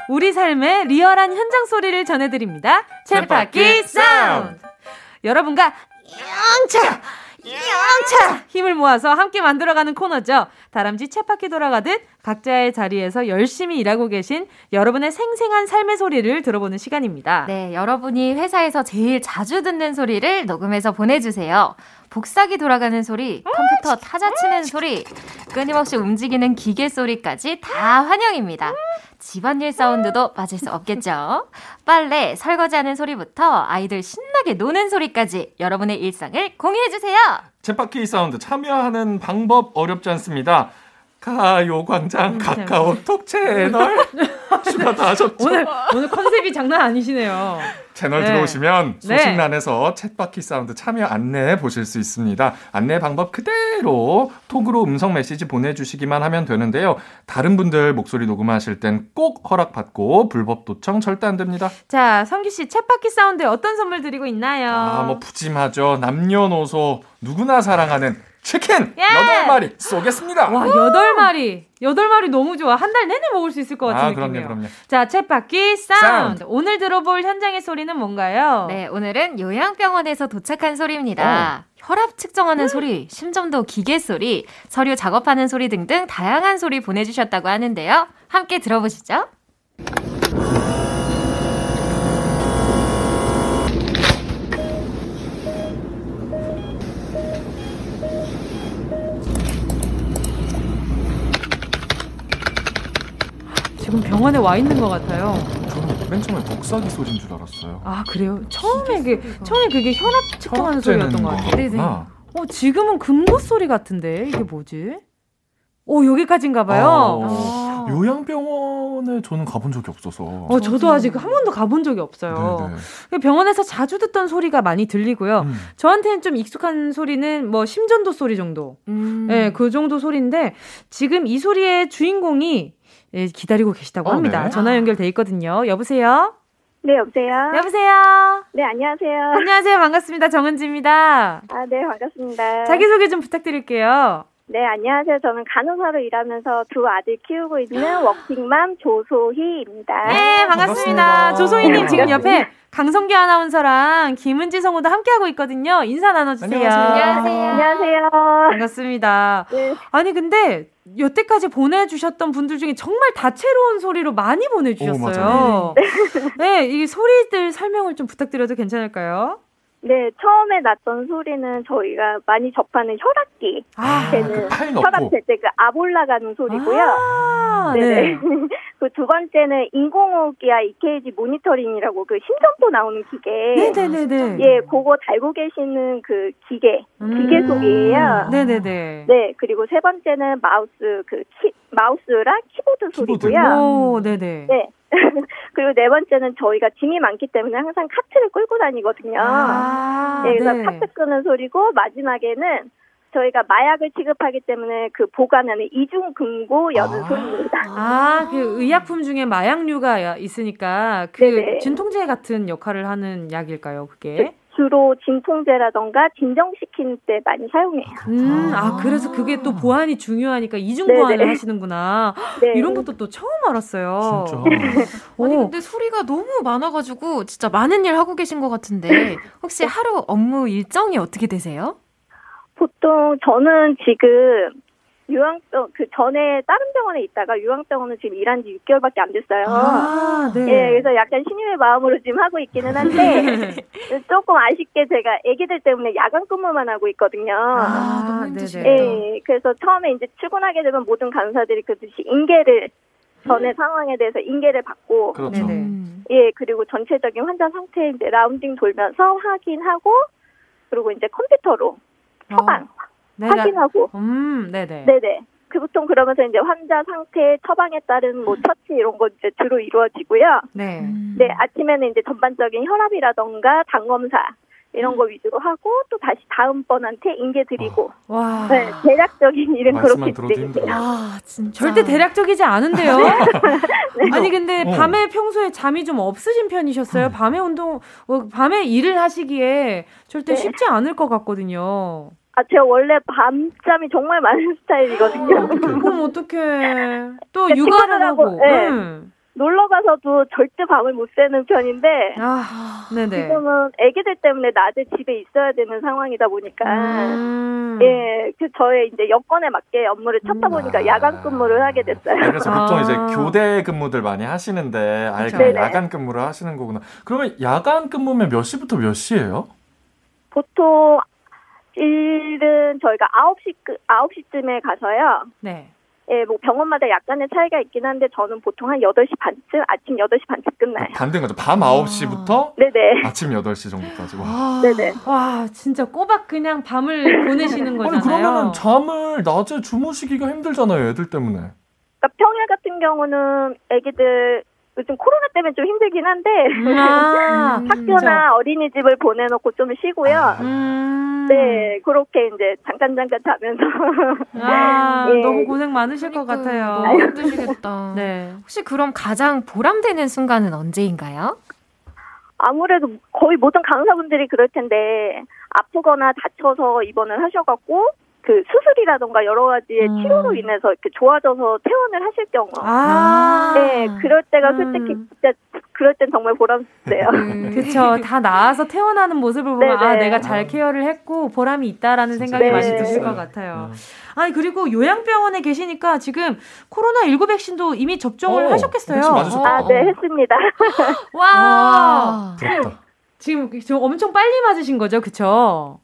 우리 삶의 리얼한 현장 소리를 전해드립니다. 쳇바퀴 사운드! 여러분과 영차! 영차! 힘을 모아서 함께 만들어가는 코너죠. 다람쥐 쳇바퀴 돌아가듯 각자의 자리에서 열심히 일하고 계신 여러분의 생생한 삶의 소리를 들어보는 시간입니다. 네, 여러분이 회사에서 제일 자주 듣는 소리를 녹음해서 보내주세요. 복사기 돌아가는 소리, 컴퓨터 타자 치는 소리, 끊임없이 움직이는 기계 소리까지 다 환영입니다. 집안일 사운드도 빠질 수 없겠죠. 빨래, 설거지하는 소리부터 아이들 신나게 노는 소리까지 여러분의 일상을 공유해주세요. 쳇바퀴 사운드 참여하는 방법 어렵지 않습니다. 가요광장 음, 카카오톡 채널 추가 다 하셨죠? 오늘 오늘 컨셉이 장난 아니시네요. 채널 네. 들어오시면 네. 소식란에서 쳇바퀴 사운드 참여 안내 보실 수 있습니다. 안내 방법 그대로 톡으로 음성 메시지 보내주시기만 하면 되는데요. 다른 분들 목소리 녹음하실 땐 꼭 허락받고 불법 도청 절대 안 됩니다. 자, 성규 씨 쳇바퀴 사운드에 어떤 선물 드리고 있나요? 아, 뭐 푸짐하죠. 남녀노소 누구나 사랑하는 치킨 예! 여덟 마리 쏘겠습니다. 와 여덟 마리 여덟 마리 너무 좋아 한 달 내내 먹을 수 있을 것 같은 아, 느낌이에요. 그럼요, 그럼요. 자 쳇바퀴 사운드. 사운드 오늘 들어볼 현장의 소리는 뭔가요? 네 오늘은 요양병원에서 도착한 소리입니다. 어. 혈압 측정하는 음. 소리, 심전도 기계 소리, 서류 작업하는 소리 등등 다양한 소리 보내주셨다고 하는데요. 함께 들어보시죠. 지금 병원에 와 있는 것 같아요. 저는 맨 처음에 복사기 소리인 줄 알았어요. 아 그래요? 처음에 그 처음에 그게 혈압 측정하는 소리였던 것 같아요. 네네. 어 지금은 금고 소리 같은데 이게 뭐지? 오 여기까지인가 봐요. 아, 요양병원에 저는 가본 적이 없어서. 어 저도 아직 한 번도 가본 적이 없어요. 네네. 병원에서 자주 듣던 소리가 많이 들리고요. 음. 저한테는 좀 익숙한 소리는 뭐 심전도 소리 정도. 음. 네, 그 정도 소리인데 지금 이 소리의 주인공이 예, 기다리고 계시다고 어, 합니다. 네. 전화 연결돼 있거든요. 여보세요? 네, 여보세요? 여보세요? 네, 안녕하세요. 안녕하세요. 반갑습니다. 정은지입니다. 아, 네, 반갑습니다. 자기소개 좀 부탁드릴게요. 네, 안녕하세요. 저는 간호사로 일하면서 두 아들 키우고 있는 워킹맘 조소희입니다. 네, 반갑습니다. 반갑습니다. 조소희님 네, 지금 옆에 강성규 아나운서랑 김은지 성우도 함께하고 있거든요. 인사 나눠주세요. 안녕하세요. 안녕하세요. 반갑습니다. 네. 아니, 근데 여태까지 보내주셨던 분들 중에 정말 다채로운 소리로 많이 보내주셨어요. 오, 네, 이 소리들 설명을 좀 부탁드려도 괜찮을까요? 네, 처음에 났던 소리는 저희가 많이 접하는 혈압기. 아, 되는 그 혈압 될때그 아올라가는 소리고요. 아, 네. 그 두 번째는 인공호흡기와 EKG 모니터링이라고 그 심전도 나오는 기계. 네네네. 예, 그거 달고 계시는 그 기계, 기계 음. 소리예요. 네네네. 네, 그리고 세 번째는 마우스 그 키, 마우스랑 키보드 소리고요. 오, 네네. 네. 그리고 네 번째는 저희가 짐이 많기 때문에 항상 카트를 끌고 다니거든요. 아, 네, 그래서 네. 카트 끄는 소리고 마지막에는 저희가 마약을 취급하기 때문에 그 보관하는 이중 금고 여는 아. 소리입니다. 아, 그 의약품 중에 마약류가 있으니까 그 네네. 진통제 같은 역할을 하는 약일까요, 그게? 주로 진통제라던가 진정시킬 때 많이 사용해요. 음, 아, 그래서 그게 또 보안이 중요하니까 이중 보안을 네네. 하시는구나. 네. 이런 것도 또 처음 알았어요. 진짜. 아니, 근데 소리가 너무 많아가지고 진짜 많은 일 하고 계신 것 같은데 혹시 하루 업무 일정이 어떻게 되세요? 보통 저는 지금 유황병 그 전에 다른 병원에 있다가 유황병원은 지금 일한 지 6개월밖에 안 됐어요. 아, 네. 예, 그래서 약간 신임의 마음으로 지금 하고 있기는 한데 조금 아쉽게 제가 아기들 때문에 야간 근무만 하고 있거든요. 아, 네, 예, 그래서 처음에 이제 출근하게 되면 모든 간호사들이 그듯이 인계를 전의 음. 상황에 대해서 인계를 받고 그렇죠. 예, 그리고 전체적인 환자 상태 이제 rounding 돌면서 확인하고 그리고 이제 컴퓨터로 처방 어. 확인하고. 음, 네네. 네네. 그 보통 그러면서 이제 환자 상태 처방에 따른 뭐 처치 이런 거 이제 주로 이루어지고요. 네. 네, 아침에는 이제 전반적인 혈압이라던가 당 검사 이런 거 위주로 하고 또 다시 다음 번한테 인계 드리고. 어. 와. 네, 대략적인 일은 그렇게 진행돼요. 아, 진짜. 절대 대략적이지 않은데요. 네. 아니 근데 어. 밤에 평소에 잠이 좀 없으신 편이셨어요? 음. 밤에 운동, 어, 밤에 일을 하시기에 절대 네. 쉽지 않을 것 같거든요. 아, 제가 원래 밤잠이 정말 많은 스타일이거든요. 그럼 어떡해. 또 육아를 하고. 네. 음. 놀러 가서도 절대 밤을 못 새는 편인데 아, 네네. 지금은 아기들 때문에 낮에 집에 있어야 되는 상황이다 보니까 음. 예, 그 저의 이제 여건에 맞게 업무를 찾다 음. 보니까 음. 야간 근무를 하게 됐어요. 네, 그래서 보통 아. 이제 교대 근무들 많이 하시는데 아예 야간 근무를 하시는 거구나. 그러면 야간 근무면 몇 시부터 몇 시예요? 보통 일은 저희가 9시 9시쯤에 가서요. 네. 예, 뭐 병원마다 약간의 차이가 있긴 한데 저는 보통 한 8시 반쯤 아침 8시 반쯤 끝나요. 반대인 거죠. 밤 9시부터 네네. 아침 8시 정도까지. 와. 아, 네네. 와, 진짜 꼬박 그냥 밤을 보내시는 거잖아요. 아니, 그러면은 잠을 낮에 주무시기가 힘들잖아요, 애들 때문에. 그러니까 평일 같은 경우는 애기들 요즘 코로나 때문에 좀 힘들긴 한데 아, 학교나 어린이집을 보내놓고 좀 쉬고요. 아. 음. 네 그렇게 이제 잠깐 잠깐 자면서 아, 네. 너무 고생 많으실 그러니까, 것 같아요. 너무 힘드시겠다. 네 혹시 그럼 가장 보람되는 순간은 언제인가요? 아무래도 거의 모든 강사분들이 그럴 텐데 아프거나 다쳐서 입원을 하셔갖고 그 수술이라던가 여러 가지의 음. 치료로 인해서 이렇게 좋아져서 퇴원을 하실 경우. 아. 네, 그럴 때가 솔직히 음. 진짜 그럴 땐 정말 보람돼요. 음. 그렇죠. 다 나아서 퇴원하는 모습을 보면 네네. 아 내가 잘 케어를 했고 보람이 있다라는 생각이 네. 많이 드실 것 같아요. 음. 아니 그리고 요양병원에 계시니까 지금 코로나 19 백신도 이미 접종을 오, 어, 하셨겠어요? 아, 네, 했습니다. 와. 와. 지금, 지금 엄청 빨리 맞으신 거죠, 그쵸?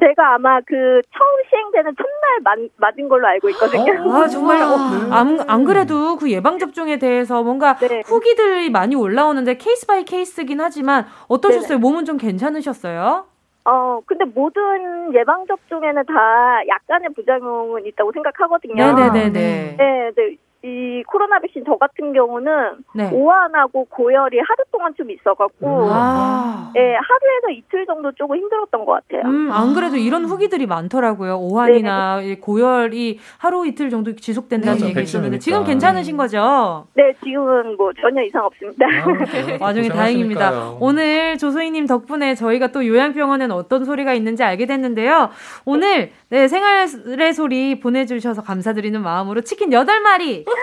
제가 아마 그 처음 시행되는 첫날 맞, 맞은 걸로 알고 있거든요. 어, 아, 정말. 어, 안, 안 그래도 그 예방 접종에 대해서 뭔가 네. 후기들이 많이 올라오는데 case by case긴 하지만 어떠셨어요? 네 몸은 좀 괜찮으셨어요? 어, 근데 모든 예방접종에는 다 약간의 부작용은 있다고 생각하거든요. 네네네. 네, 네. 이 코로나 백신 저 같은 경우는 네. 오한하고 고열이 하루 동안 좀 있어갖고 아. 예 하루에서 이틀 정도 조금 힘들었던 것 같아요. 음, 안 그래도 이런 후기들이 많더라고요. 오한이나 네. 고열이 하루 이틀 정도 지속된다는 네. 얘기 있었는데 지금 괜찮으신 거죠? 네, 지금은 뭐 전혀 이상 없습니다. 아, 와중에 다행입니다. 오늘 조소희님 덕분에 저희가 또 요양병원엔 어떤 소리가 있는지 알게 됐는데요. 오늘 네, 생활의 소리 보내주셔서 감사드리는 마음으로 치킨 8마리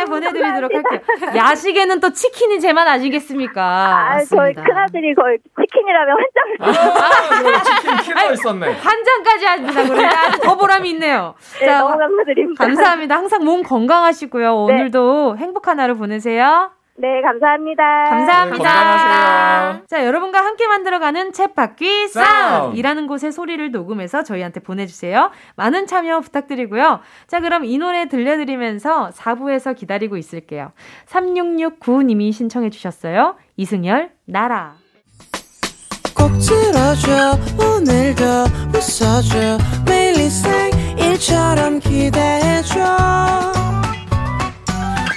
예! 보내드리도록 할게요. 야식에는 또 치킨이 제맛 아니겠습니까? 아, 맞습니다. 저희 큰아들이 거의 치킨이라면 한 장. 아, 치킨 키로 있었네. 한 장까지 합니다. 아주 더 보람이 있네요. 네, 자, 너무 감사드립니다. 감사합니다. 항상 몸 건강하시고요. 네. 오늘도 행복한 하루 보내세요. 네, 감사합니다. 감사합니다. 네, 자, 여러분과 함께 만들어가는 챗바퀴 싸움이라는 곳의 소리를 녹음해서 저희한테 보내주세요. 많은 참여 부탁드리고요. 자, 그럼 이 노래 들려드리면서 4부에서 기다리고 있을게요. 3669님이 신청해 주셨어요. 이승열, 나라. 꼭 들어줘, 오늘도 웃어줘, 매일 일처럼 기대해줘.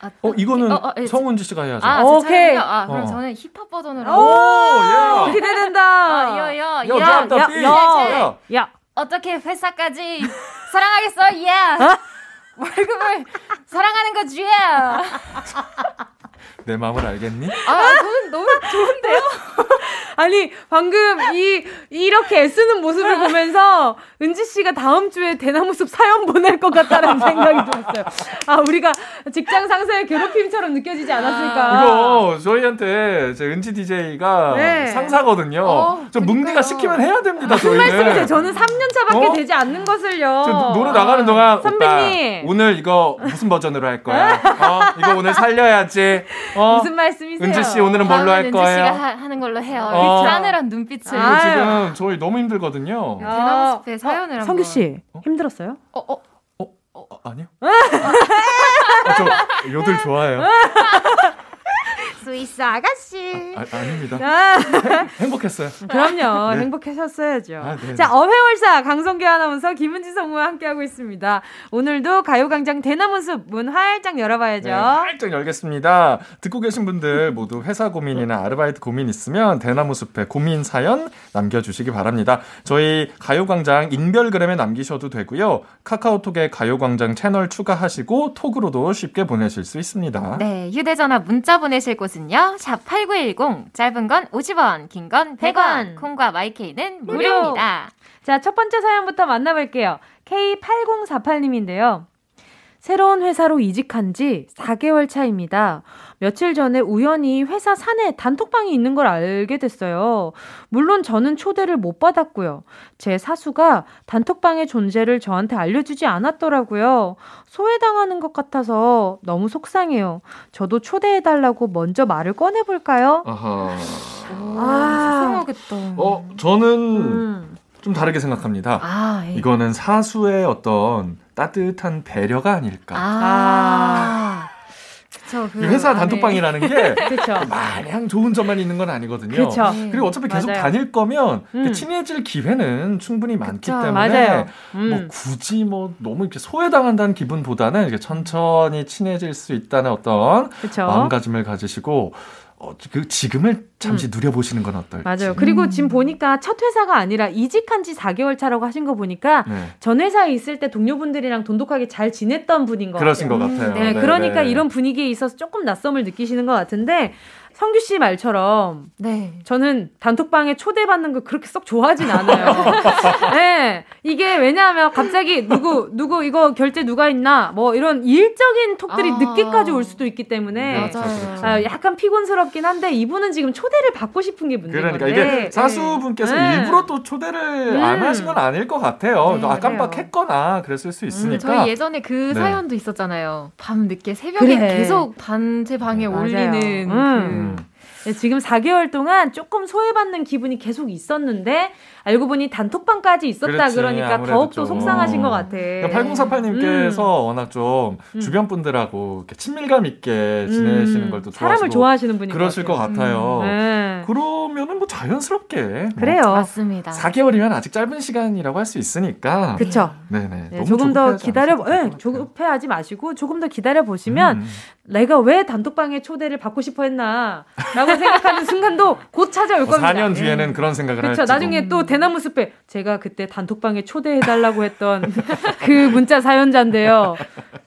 아, 어 이거는 어, 어, 예, 성은지 씨가 해야죠. 아, 오케이. 아, 그럼 어. 저는 힙합 버전으로. 오, 예. 기대된다. 아, 야, 야, 야, 야, 야, 야, 야. 어떻게 회사까지 사랑하겠어? 예. Yeah. 월급을 사랑하는 거지. 내 마음을 알겠니? 아, 저는 너무 좋은데요? 아니, 방금 이, 이렇게 애쓰는 모습을 보면서 은지 씨가 다음 주에 대나무 숲 사연 보낼 것 같다는 생각이 들었어요. 아, 우리가 직장 상사의 괴롭힘처럼 느껴지지 않았을까? 이거 저희한테 제 은지 DJ가 네. 상사거든요. 어, 저 뭉디가 시키면 해야 됩니다, 저희는. 말씀이세요. 저는 3년 차밖에 어? 되지 않는 것을요. 노래 나가는 동안 선배님 오늘 이거 무슨 버전으로 할 거야? 어, 이거 오늘 살려야지. 어? 무슨 말씀이세요? 은지 씨 오늘은 뭘로 할 거예요? 은지 씨가 하, 는 걸로 해요. 어. 싸늘한 눈빛을. 아, 지금 저희 너무 힘들거든요. 대나무 숲에 어, 사연을 어, 성규 씨 어? 힘들었어요? 어, 어. 어, 어, 아니요. 아, 저 요들 좋아해요. 스위스 아가씨. 아, 닙니다 아. 행복했어요. 그럼요. 네. 행복하셨어야죠. 아, 네, 자, 어회월사 강성기 아나운서 김은지 성우와 함께하고 있습니다. 오늘도 가요광장 대나무숲 문 활짝 열어봐야죠. 네, 활짝 열겠습니다. 듣고 계신 분들 모두 회사 고민이나 아르바이트 고민 있으면 대나무숲에 고민 사연 남겨주시기 바랍니다. 저희 가요광장 인별그램에 남기셔도 되고요. 카카오톡에 가요광장 채널 추가하시고 톡으로도 쉽게 보내실 수 있습니다. 네, 휴대전화 문자 보내실 곳은 요. 샵 8910, 짧은 건 50원, 긴 건 100원, 콩과 마이케이는 무료입니다. 자, 첫 번째 사연부터 만나볼게요. K8048님인데요. 새로운 회사로 이직한 지 4개월 차입니다. 며칠 전에 우연히 회사 산에 단톡방이 있는 걸 알게 됐어요. 물론 저는 초대를 못 받았고요. 제 사수가 단톡방의 존재를 저한테 알려주지 않았더라고요. 소외당하는 것 같아서 너무 속상해요. 저도 초대해달라고 먼저 말을 꺼내볼까요? 아하. 아, 속상하겠다. 어, 저는 음. 좀 다르게 생각합니다. 아, 예. 이거는 사수의 어떤 따뜻한 배려가 아닐까. 아. 그쵸, 그 회사 단톡방이라는 게 마냥 좋은 점만 있는 건 아니거든요. 그쵸. 그리고 어차피 계속 맞아요. 다닐 거면 음. 친해질 기회는 충분히 많기 그쵸, 때문에 음. 뭐 굳이 뭐 너무 이렇게 소외당한다는 기분보다는 이렇게 천천히 친해질 수 있다는 어떤. 마음가짐을 가지시고 어, 그 지금을 잠시 음. 누려보시는 건 어떨지. 맞아요. 그리고 음. 지금 보니까 첫 회사가 아니라 이직한 지 4개월 차라고 하신 거 보니까 네. 전 회사에 있을 때 동료분들이랑 돈독하게 잘 지냈던 분인 것 그러신 같아요. 것 같아요. 네, 네 그러니까 네. 이런 분위기에 있어서 조금 낯섦을 느끼시는 것 같은데 성규 씨 말처럼 네. 저는 단톡방에 초대받는 거 그렇게 썩 좋아하진 않아요. 네. 이게 왜냐하면 갑자기 누구 누구 이거 결제 누가 있나 뭐 이런 일적인 톡들이 아. 늦게까지 올 수도 있기 때문에 맞아요. 아, 약간 피곤스럽긴 한데 이분은 지금 초대를 받고 싶은 게 문제인 그러니까 건데. 이게 사수분께서 네. 일부러 또 초대를 음. 안 하신 건 아닐 것 같아요. 네, 아, 깜빡했거나 그랬을 수 음, 있으니까. 음, 저희 예전에 그 네. 사연도 있었잖아요. 밤 늦게 새벽에 그래. 계속 단체 방에 올리는 음. 음. 네, 지금 4개월 동안 조금 소외받는 기분이 계속 있었는데 알고 보니 단톡방까지 있었다 그렇지, 그러니까 더욱 더 속상하신 것 같아. 그러니까 8048님께서 음. 워낙 좀 음. 주변 분들하고 친밀감 있게 지내시는 음. 걸또 사람을 좋아하시는 분이 그러실 것, 같아요. 음. 네. 그러면은 뭐 자연스럽게 뭐 그래요. 맞습니다. 4개월이면 아직 짧은 시간이라고 할 수 있으니까. 그렇죠. 네네. 네, 조금 더 기다려. 네, 조급해하지 마시고 조금 더 기다려 보시면 음. 내가 왜 단톡방에 초대를 받고 싶어 했나라고 생각하는 순간도 곧 찾아올 뭐 겁니다. 4년 뒤에는 네. 그런 생각을 그렇죠. 나중에 또 대나무 숲에 제가 그때 단톡방에 초대해달라고 했던 그 문자 사연자인데요.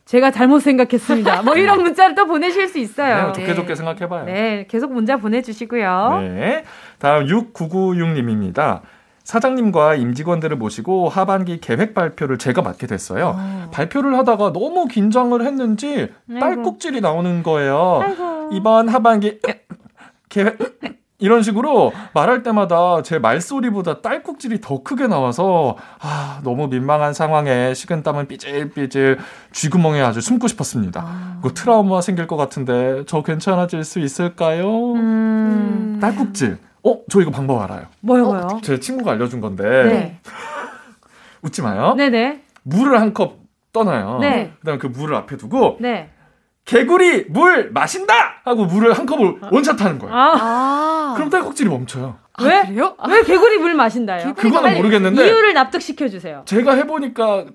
제가 잘못 생각했습니다. 뭐 이런 문자를 또 보내실 수 있어요. 네, 좋게 좋게 생각해봐요. 네, 계속 문자 보내주시고요. 네, 다음 6996님입니다. 사장님과 임직원들을 모시고 하반기 계획 발표를 제가 맡게 됐어요. 오. 어. 발표를 하다가 너무 긴장을 했는지 딸꾹질이 나오는 거예요. 아이고. 이번 하반기 계획 이런 식으로 말할 때마다 제 말소리보다 딸꾹질이 더 크게 나와서 아, 너무 민망한 상황에 식은땀은 삐질삐질 쥐구멍에 아주 숨고 싶었습니다. 아. 그 트라우마 생길 것 같은데 저 괜찮아질 수 있을까요? 음. 딸꾹질. 어, 저 이거 방법 알아요. 뭐요, 뭐요? 어, 제 친구가 알려준 건데. 네. 웃지 마요. 네네. 물을 한 컵 떠나요. 네. 그다음에 그 물을 앞에 두고. 네. 개구리 물 마신다 하고 물을 한 컵을 원샷 하는 거예요. 아. 그럼 딸꾹질이 멈춰요. 왜? 아, 그래요? 왜 개구리 물 마신다요? 그거는 모르겠는데 이유를 납득시켜 주세요. 제가 해보니까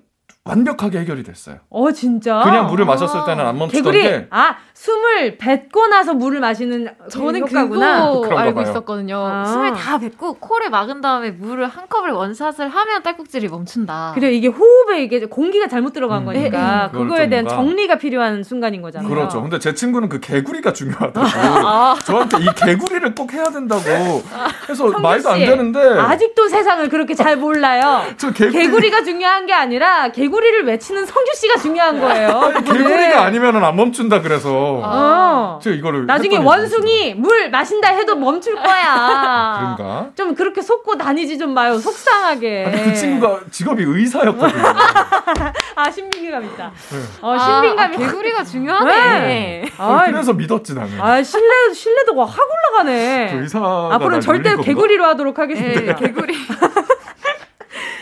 완벽하게 해결이 됐어요. 어 진짜? 그냥 물을 마셨을 때는 안 멈추던 개구리, 게. 아 숨을 뱉고 나서 물을 마시는 저는 효과구나. 그거 알고 봐요. 있었거든요. 아. 숨을 다 뱉고 코를 막은 다음에 물을 한 컵을 원샷을 하면 딸꾹질이 멈춘다. 그래 이게 호흡에 이게 공기가 잘못 들어간 음. 거니까 네. 그거에 대한 정리가 필요한 순간인 거잖아요. 그렇죠. 근데 제 친구는 그 개구리가 중요하다고 아. 저한테 이 개구리를 꼭 해야 된다고 해서 말도 안 되는데 아직도 세상을 그렇게 잘 몰라요. 저 개구리... 개구리가 중요한 게 아니라 개구리 개구리를 외치는 성규 씨가 중요한 거예요. 개구리가 네. 아니면은 안 멈춘다 그래서. 아. 제가 이거를 나중에 원숭이 물 마신다 해도 멈출 거야. 그런가? 좀 그렇게 속고 다니지 좀 마요. 속상하게. 아니, 그 친구가 직업이 의사였거든요. 아 신빙감 있다. 네. 어 신빙감이 아, 개구리가 중요하네. 네. 아, 그래서 믿었지 나는. 아 신뢰 신뢰도가 확 올라가네. 그 의사 앞으로는 절대 개구리로 하도록 하겠습니다. 네, 개구리.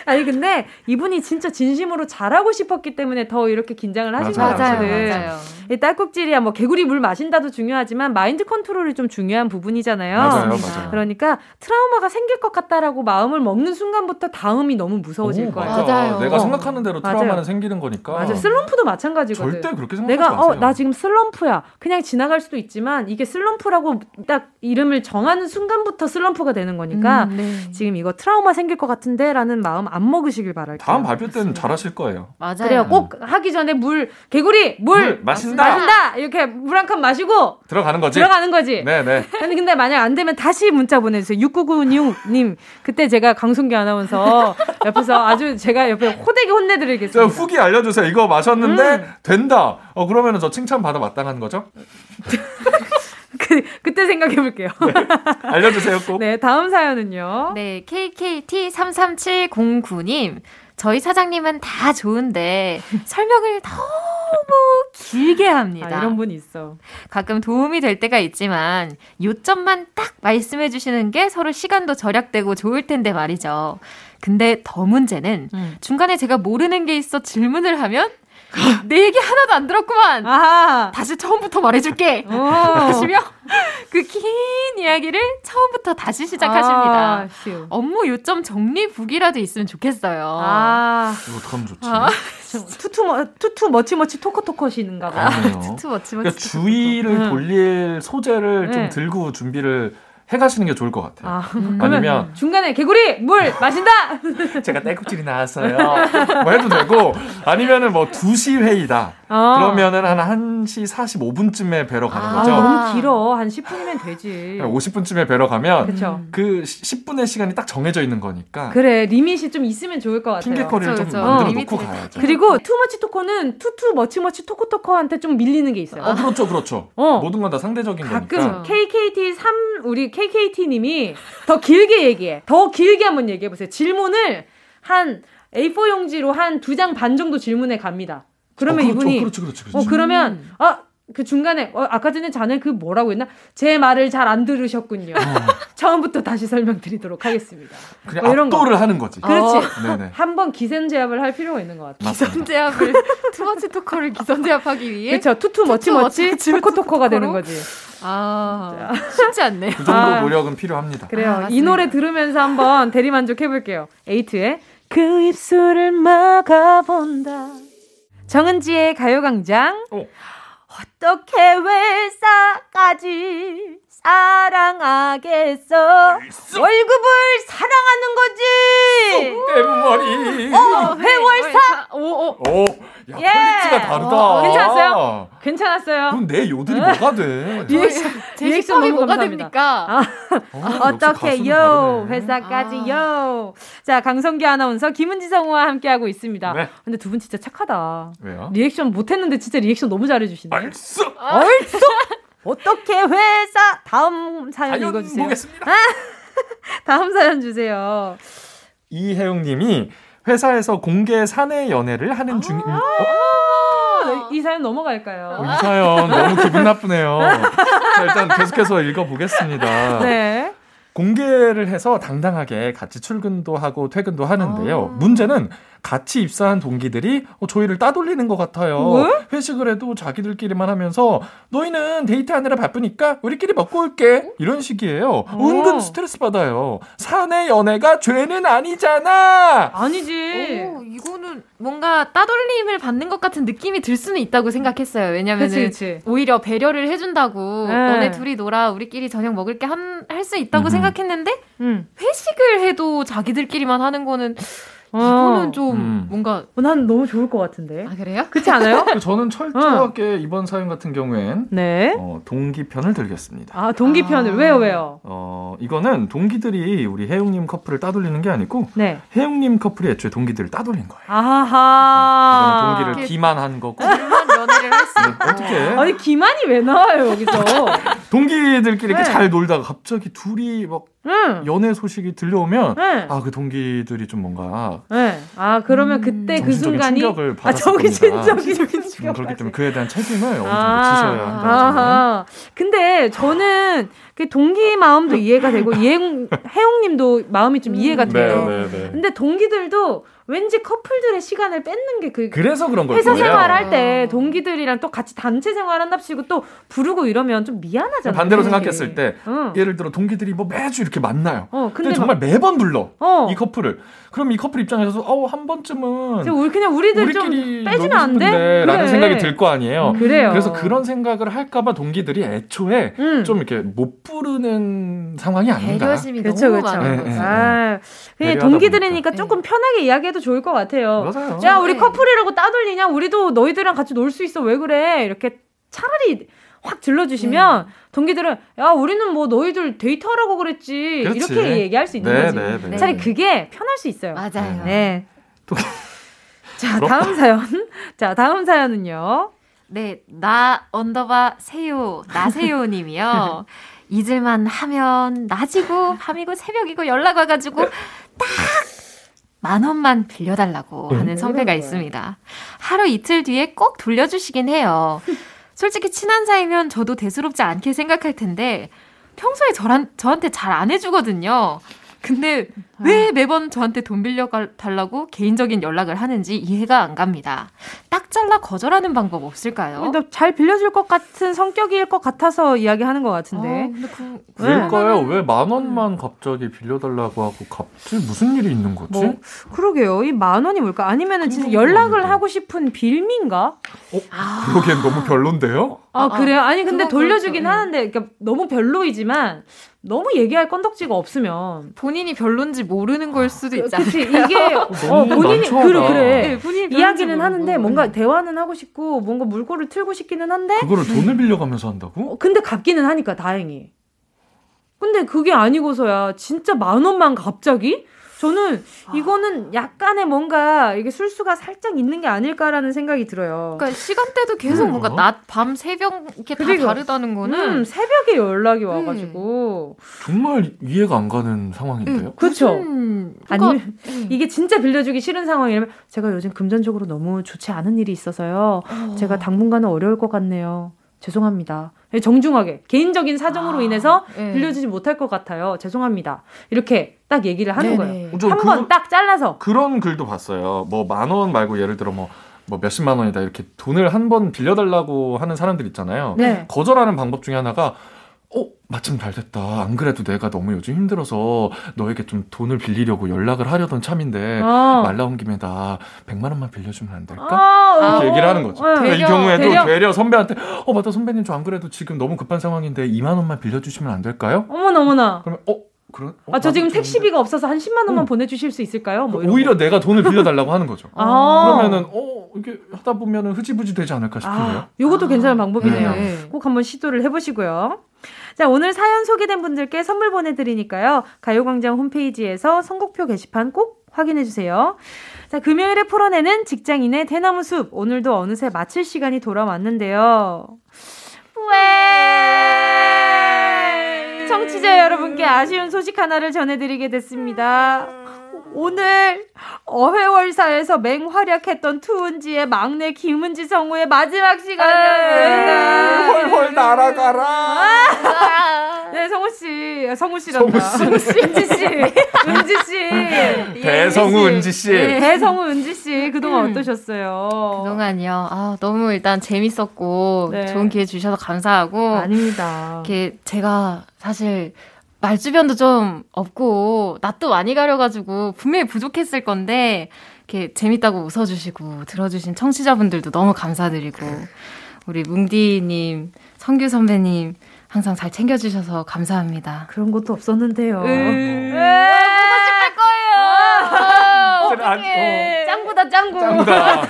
아니 근데 이분이 진짜 진심으로 잘하고 싶었기 때문에 더 이렇게 긴장을 하신 거 같거든. 맞아요. 이 딸꾹질이야 뭐 개구리 물 마신다도 중요하지만 마인드 컨트롤이 좀 중요한 부분이잖아요. 맞아요, 맞아요. 그러니까 트라우마가 생길 것 같다라고 마음을 먹는 순간부터 다음이 너무 무서워질 오, 거예요. 맞아요. 내가 생각하는 대로 트라우마는 맞아요. 생기는 거니까. 맞아. 슬럼프도 마찬가지거든. 절대 그렇게 생각하지 내가 마세요. 어, 나 지금 슬럼프야. 그냥 지나갈 수도 있지만 이게 슬럼프라고 딱 이름을 정하는 순간부터 슬럼프가 되는 거니까 음, 네. 지금 이거 트라우마 생길 것 같은데라는 마음 안 먹으시길 바랄게요. 다음 발표 때는 잘하실 거예요. 맞아요. 그래요. 꼭 하기 전에 물 개구리 물, 물 마신다. 마신다. 이렇게 물 한 컵 마시고 들어가는 거지. 들어가는 거지. 네, 네. 근데 근데 만약 안 되면 다시 문자 보내 주세요. 6996 님. 그때 제가 강순기 아나운서 옆에서 아주 제가 옆에 호되게 혼내 드리겠습니다. 후기 알려 주세요. 이거 마셨는데 음. 된다. 어 그러면은 저 칭찬 받아 마땅한 거죠? 그, 그때 생각해 볼게요. 네, 알려주세요, 꼭. 네, 다음 사연은요. 네, KKT33709님. 저희 사장님은 다 좋은데 설명을 너무 길게 합니다. 아, 이런 분이 있어. 가끔 도움이 될 때가 있지만 요점만 딱 말씀해 주시는 게 서로 시간도 절약되고 좋을 텐데 말이죠. 근데 더 문제는 음. 중간에 제가 모르는 게 있어 질문을 하면 내 얘기 하나도 안 들었구만. 아하. 다시 처음부터 말해줄게. 하시며 그 긴 이야기를 처음부터 다시 시작하십니다. 아, 업무 요점 정리북이라도 있으면 좋겠어요. 아, 이거 어떡하면 좋지? 아, 투투 too too much much 토커토커시는가 봐. 투투 머치머치. 그러니까 주의를 돌릴 소재를 네. 좀 들고 준비를 해가시는 게 좋을 것 같아요. 아, 음. 니면 중간에 개구리 물 마신다. 제가 딸꾹질이 나왔어요. 뭐 해도 되고 아니면은 뭐 2시 회의다. 어. 그러면은 한 1시 45분쯤에 뵈러 가는 아, 거죠. 너무 길어. 한 10분이면 되지. 50분쯤에 뵈러 가면 그쵸. 그 10분의 시간이 딱 정해져 있는 거니까. 그래. limit이 좀 있으면 좋을 것 같아요. 핑계거리를 좀 만들어 어. 놓고 가야죠. 그리고 too much talker는 투투 머치머치 토커토커한테 좀 밀리는 게 있어요. 어, 그렇죠. 그렇죠. 어. 모든 건 다 상대적인 가끔 거니까. KKT 3 우리 KKT님이 더 길게 얘기해. 더 길게 한번 얘기해 보세요. 질문을 한 A4 용지로 한 두 장 반 정도 질문해 갑니다. 그러면 어, 그렇죠, 이분이 그렇죠, 그렇죠, 그렇죠. 어 그러면 아 그 중간에 어, 아까 전에 자네 그 뭐라고 했나 제 말을 잘 안 들으셨군요. 어. 처음부터 다시 설명드리도록 하겠습니다. 그냥 뭐 이런 압도를 거. 하는 거지. 그렇지. 어. 한번 기선제압을 할 필요가 있는 것 같아요. 기선제압을 too much talker를 기선제압하기 위해 그렇죠. too too much much talker talker가 되는 거지. 아 쉽지 않네. 그 정도 아. 노력은 필요합니다. 그래요. 아, 이 노래 들으면서 한번 대리만족 해볼게요. 에이트의 그 입술을 막아본다. 정은지의 가요광장. 어. 어떻게 회사까지 사랑하겠어? 월급을 사랑하는 거지. 속대머리. 어, 회월사. 오, 오. 오. 야, 예. quality가 다르다. 어, 괜찮았어요? 괜찮았어요? 그럼 내 요들이 뭐가 돼? 리액션, 리액션 너무 뭐가 감사합니다. 됩니까? 아, 어, 떻게 요 회사까지요. 아. 자, 강성기 아나운서 김은지 성우와 함께 하고 있습니다. 네. 근데 두 분 진짜 착하다. 왜요? 리액션 못 했는데 진짜 리액션 너무 잘해 주시네. 얼쑤! 얼쑤! 어떻게 회사 다음 사연 읽어주세요. 보겠습니다. 다음 사연 주세요. 이혜영님이 회사에서 공개 사내 연애를 하는 중. 아~ 어? 이 사연 넘어갈까요? 어, 이 사연 너무 기분 나쁘네요. 자, 일단 계속해서 읽어보겠습니다. 네. 공개를 해서 당당하게 같이 출근도 하고 퇴근도 하는데요. 아~ 문제는 같이 입사한 동기들이 어, 저희를 따돌리는 것 같아요. 왜? 회식을 해도 자기들끼리만 하면서 너희는 데이트하느라 바쁘니까 우리끼리 먹고 올게 이런 식이에요. 어. 은근 스트레스 받아요. 사내 연애가 죄는 아니잖아. 아니지. 오, 이거는 뭔가 따돌림을 받는 것 같은 느낌이 들 수는 있다고 생각했어요. 왜냐면 오히려 배려를 해준다고 네. 너네 둘이 놀아 우리끼리 저녁 먹을 게 할 수 있다고 음. 생각했는데 음. 회식을 해도 자기들끼리만 하는 거는 이거는 어. 좀 음. 뭔가 어, 난 너무 좋을 것 같은데. 아 그래요? 그렇지 않아요? 저는 철저하게 어. 이번 사연 같은 경우엔 네. 어, 동기편을 들겠습니다. 아 동기편을 아. 왜요 왜요? 어 이거는 동기들이 우리 혜영님 커플을 따돌리는 게 아니고 네. 혜영님 커플이 애초에 동기들을 따돌린 거예요. 아하. 어, 동기를 기만한 거고. 기만 연애를 했 어. 네, 어떻게? 아니 기만이 왜 나와요 여기서? 동기들끼리 이렇게 네. 잘 놀다가 갑자기 둘이 막 응. 연애 소식이 들려오면 네. 아그 동기들이 좀 뭔가 네. 아 그러면 음, 그때 그 순간이 충격을 아 정신적인 충격 그렇기 때문에 그에 대한 책임을 어느 정도 아, 지셔야 한다. 근데 저는 그 동기 마음도 이해가 되고 이행 혜용님도 마음이 좀 이해가 돼요. 네, 네, 네. 근데 동기들도 왠지 커플들의 시간을 뺏는 게 그 그래서 그런 거예요. 회사 생활할 때 동기들이랑 또 같이 단체 생활한답시고 또 부르고 이러면 좀 미안하잖아요. 반대로 생각했을 때 어. 예를 들어 동기들이 뭐 매주 이렇게 만나요. 어, 근데, 근데 정말 매번 불러 어. 이 커플을. 그럼 이 커플 입장에서 어한 번쯤은 우리 그냥 우리들 좀 빼주면 안 돼? 라는 그래. 생각이 들 거 아니에요. 음, 그래요. 그래서 그런 생각을 할까봐 동기들이 애초에 음. 좀 이렇게 못 부르는 상황이 아닌가. 배려심이 그쵸, 너무 그쵸. 많은 네, 네, 아, 그냥 동기들이니까 보니까. 조금 편하게 이야기해도 좋을 것 같아요. 맞아요. 야 우리 네. 커플이라고 따돌리냐? 우리도 너희들이랑 같이 놀 수 있어. 왜 그래? 이렇게 차라리 확 질러주시면 네. 동기들은 야 우리는 뭐 너희들 데이트하라고 그랬지 그렇지. 이렇게 얘기할 수 있는 네, 거지. 네, 네. 차라리 그게 편할 수 있어요. 맞아요. 네. 자 다음 사연. 자 다음 사연은요. 네, 나 underbar 세요 나세요님이요. 잊을만 하면 낮이고 밤이고 새벽이고 연락 와가지고 딱 만 원만 빌려달라고 하는 선배가 있습니다. 하루 이틀 뒤에 꼭 돌려주시긴 해요. 솔직히 친한 사이면 저도 대수롭지 않게 생각할 텐데 평소에 저란, 저한테 잘 안 해주거든요. 근데 왜 아. 매번 저한테 돈 빌려 달라고 개인적인 연락을 하는지 이해가 안 갑니다. 딱 잘라 거절하는 방법 없을까요? 잘 빌려줄 것 같은 성격일 것 같아서 이야기하는 것 같은데. 아, 근데 그, 왜일까요? 왜만 원만 갑자기 빌려달라고 하고 갑자기 무슨 일이 있는 거지? 뭐, 그러게요. 이 만 원이 뭘까? 아니면은 진짜 연락을 하고 싶은 빌미인가? 어? 아. 그러기엔 너무 별론데요? 아, 아 그래요? 아니 근데 돌려주긴 그렇죠. 하는데 그러니까 너무 별로이지만 너무 얘기할 건덕지가 없으면 본인이 별론지 모르는 걸 수도 있지 않아요? 이게 어, 본인이 그래 그래 네, 본인이 이야기는 하는데 뭔가 대화는 하고 싶고 뭔가 물꼬를 틀고 싶기는 한데 그거를 돈을 빌려가면서 한다고? 어, 근데 갚기는 하니까 다행히. 근데 그게 아니고서야 진짜 만 원만 갑자기 저는 아. 이거는 약간의 뭔가 이게 술수가 살짝 있는 게 아닐까라는 생각이 들어요. 그러니까 시간대도 계속 음. 뭔가 낮, 밤, 새벽 이렇게 다 다르다는 거는 음, 새벽에 연락이 음. 와가지고 정말 이해가 안 가는 상황인데요. 음, 그렇죠. 아니 이게 진짜 빌려주기 싫은 상황이라면 제가 요즘 금전적으로 너무 좋지 않은 일이 있어서요. 어. 제가 당분간은 어려울 것 같네요. 죄송합니다. 네, 정중하게 개인적인 사정으로 아, 인해서 네. 빌려주지 못할 것 같아요. 죄송합니다. 이렇게 딱 얘기를 하는 네네. 거예요. 한 번 딱 잘라서 그런 글도 봤어요. 뭐 만 원 말고 예를 들어 뭐. 뭐 몇십만 원이다 이렇게 돈을 한 번 빌려달라고 하는 사람들 있잖아요. 네. 거절하는 방법 중에 하나가 어, 마침 잘 됐다. 안 그래도 내가 너무 요즘 힘들어서 너에게 좀 돈을 빌리려고 연락을 하려던 참인데 어. 말 나온 김에 나 100만 원만 빌려주면 안 될까? 아, 이렇게 어. 얘기를 하는 거죠. 어. 되려, 이 경우에도 되려. 되려 선배한테 어, 맞다 선배님 저 안 그래도 지금 너무 급한 상황인데 2만 원만 빌려주시면 안 될까요? 어머나 어머나. 그러면 어 그런? 어, 아, 저 지금 택시비가 없어서 한 10만 원만 어. 보내주실 수 있을까요? 뭐 오히려 거. 내가 돈을 빌려달라고 하는 거죠. 아. 그러면은 어 이게 하다 보면은 흐지부지 되지 않을까 싶은데요. 아, 이것도 아. 괜찮은 방법이네요. 네. 꼭 한번 시도를 해보시고요. 자, 오늘 사연 소개된 분들께 선물 보내드리니까요. 가요광장 홈페이지에서 선곡표 게시판 꼭 확인해주세요. 자, 금요일에 풀어내는 직장인의 대나무 숲. 오늘도 어느새 마칠 시간이 돌아왔는데요. 왜? 청취자 여러분께 아쉬운 소식 하나를 전해드리게 됐습니다. 오늘 어회월사에서 맹활약했던 투은지의 막내 김은지 성우의 마지막 시간이었습니다. 헐헐 날아가라. 아~ 네, 성우 씨, 성우 씨란다. 성우 씨, 은지 씨, 은지 씨, 대성우 은지 씨, 네, 대성우 은지 씨, 그동안 음. 어떠셨어요? 그동안요, 아 너무 일단 재밌었고 네. 좋은 기회 주셔서 감사하고 아닙니다. 이렇게 제가 사실 말 주변도 좀 없고 낯도 많이 가려가지고 분명히 부족했을 건데 이렇게 재밌다고 웃어주시고 들어주신 청취자분들도 너무 감사드리고 우리 뭉디님, 성규 선배님 항상 잘 챙겨주셔서 감사합니다. 그런 것도 없었는데요. 음. 음. 보고 싶을 거예요. 어. 짱구다 짱구. 짱구다.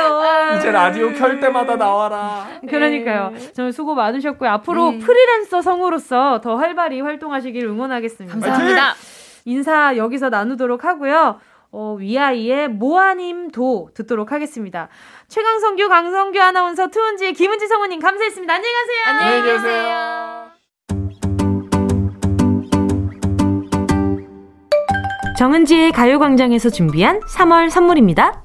거예요. 이제 라디오 켤 때마다 나와라. 그러니까요. 정말 수고 많으셨고요. 앞으로 네. 프리랜서 성우로서 더 활발히 활동하시길 응원하겠습니다. 감사합니다. 인사 여기서 나누도록 하고요. 어, 위아이의 모아님도 듣도록 하겠습니다. 최강성규, 강성규 아나운서, 투은지의 김은지 성우님 감사했습니다. 안녕히 가세요. 안녕히 계세요. 정은지의 가요광장에서 준비한 3월 선물입니다.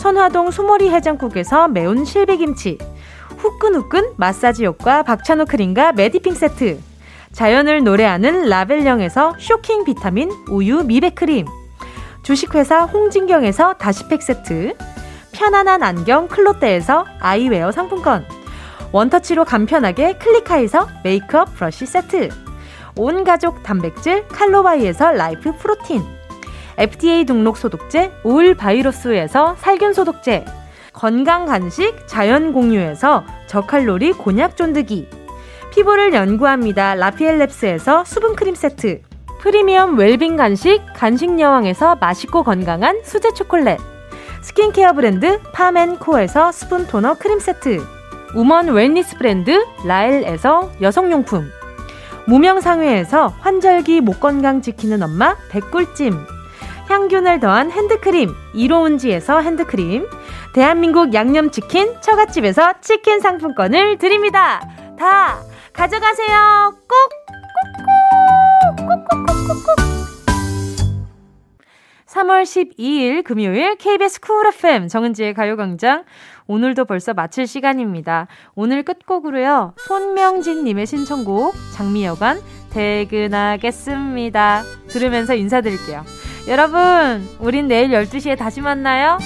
선화동 소머리 해장국에서 매운 실비김치, 후끈후끈 마사지 효과 박찬호 크림과 메디핑 세트, 자연을 노래하는 라벨령에서 쇼킹 비타민 우유 미백 크림, 주식회사 홍진경에서 다시팩 세트, 편안한 안경 클로떼에서 아이웨어 상품권, 원터치로 간편하게 클리카에서 메이크업 브러쉬 세트, 온 가족 단백질 칼로바이에서 라이프 프로틴, FDA 등록 소독제 올 바이러스에서 살균 소독제, 건강 간식 자연 공유에서 저칼로리 곤약 쫀득이, 피부를 연구합니다. 라피엘랩스에서 수분 크림 세트, 프리미엄 웰빙 간식 간식 여왕에서 맛있고 건강한 수제 초콜릿, 스킨케어 브랜드 파멘코에서 수분 토너 크림 세트, woman wellness 브랜드 라엘에서 여성용품, 무명상회에서 환절기 목 건강 지키는 엄마 백꿀찜, 향균을 더한 핸드크림 이로운지에서 핸드크림, 대한민국 양념치킨 처갓집에서 치킨 상품권을 드립니다. 다 가져가세요. 꼭! 꼭꼭꼭꼭꼭꼭! 3월 12일 금요일 KBS 쿨 FM 정은지의 가요광장 오늘도 벌써 마칠 시간입니다. 오늘 끝곡으로요. 손명진님의 신청곡 장미여관 퇴근하겠습니다. 들으면서 인사드릴게요. 여러분, 우린 내일 12시에 다시 만나요.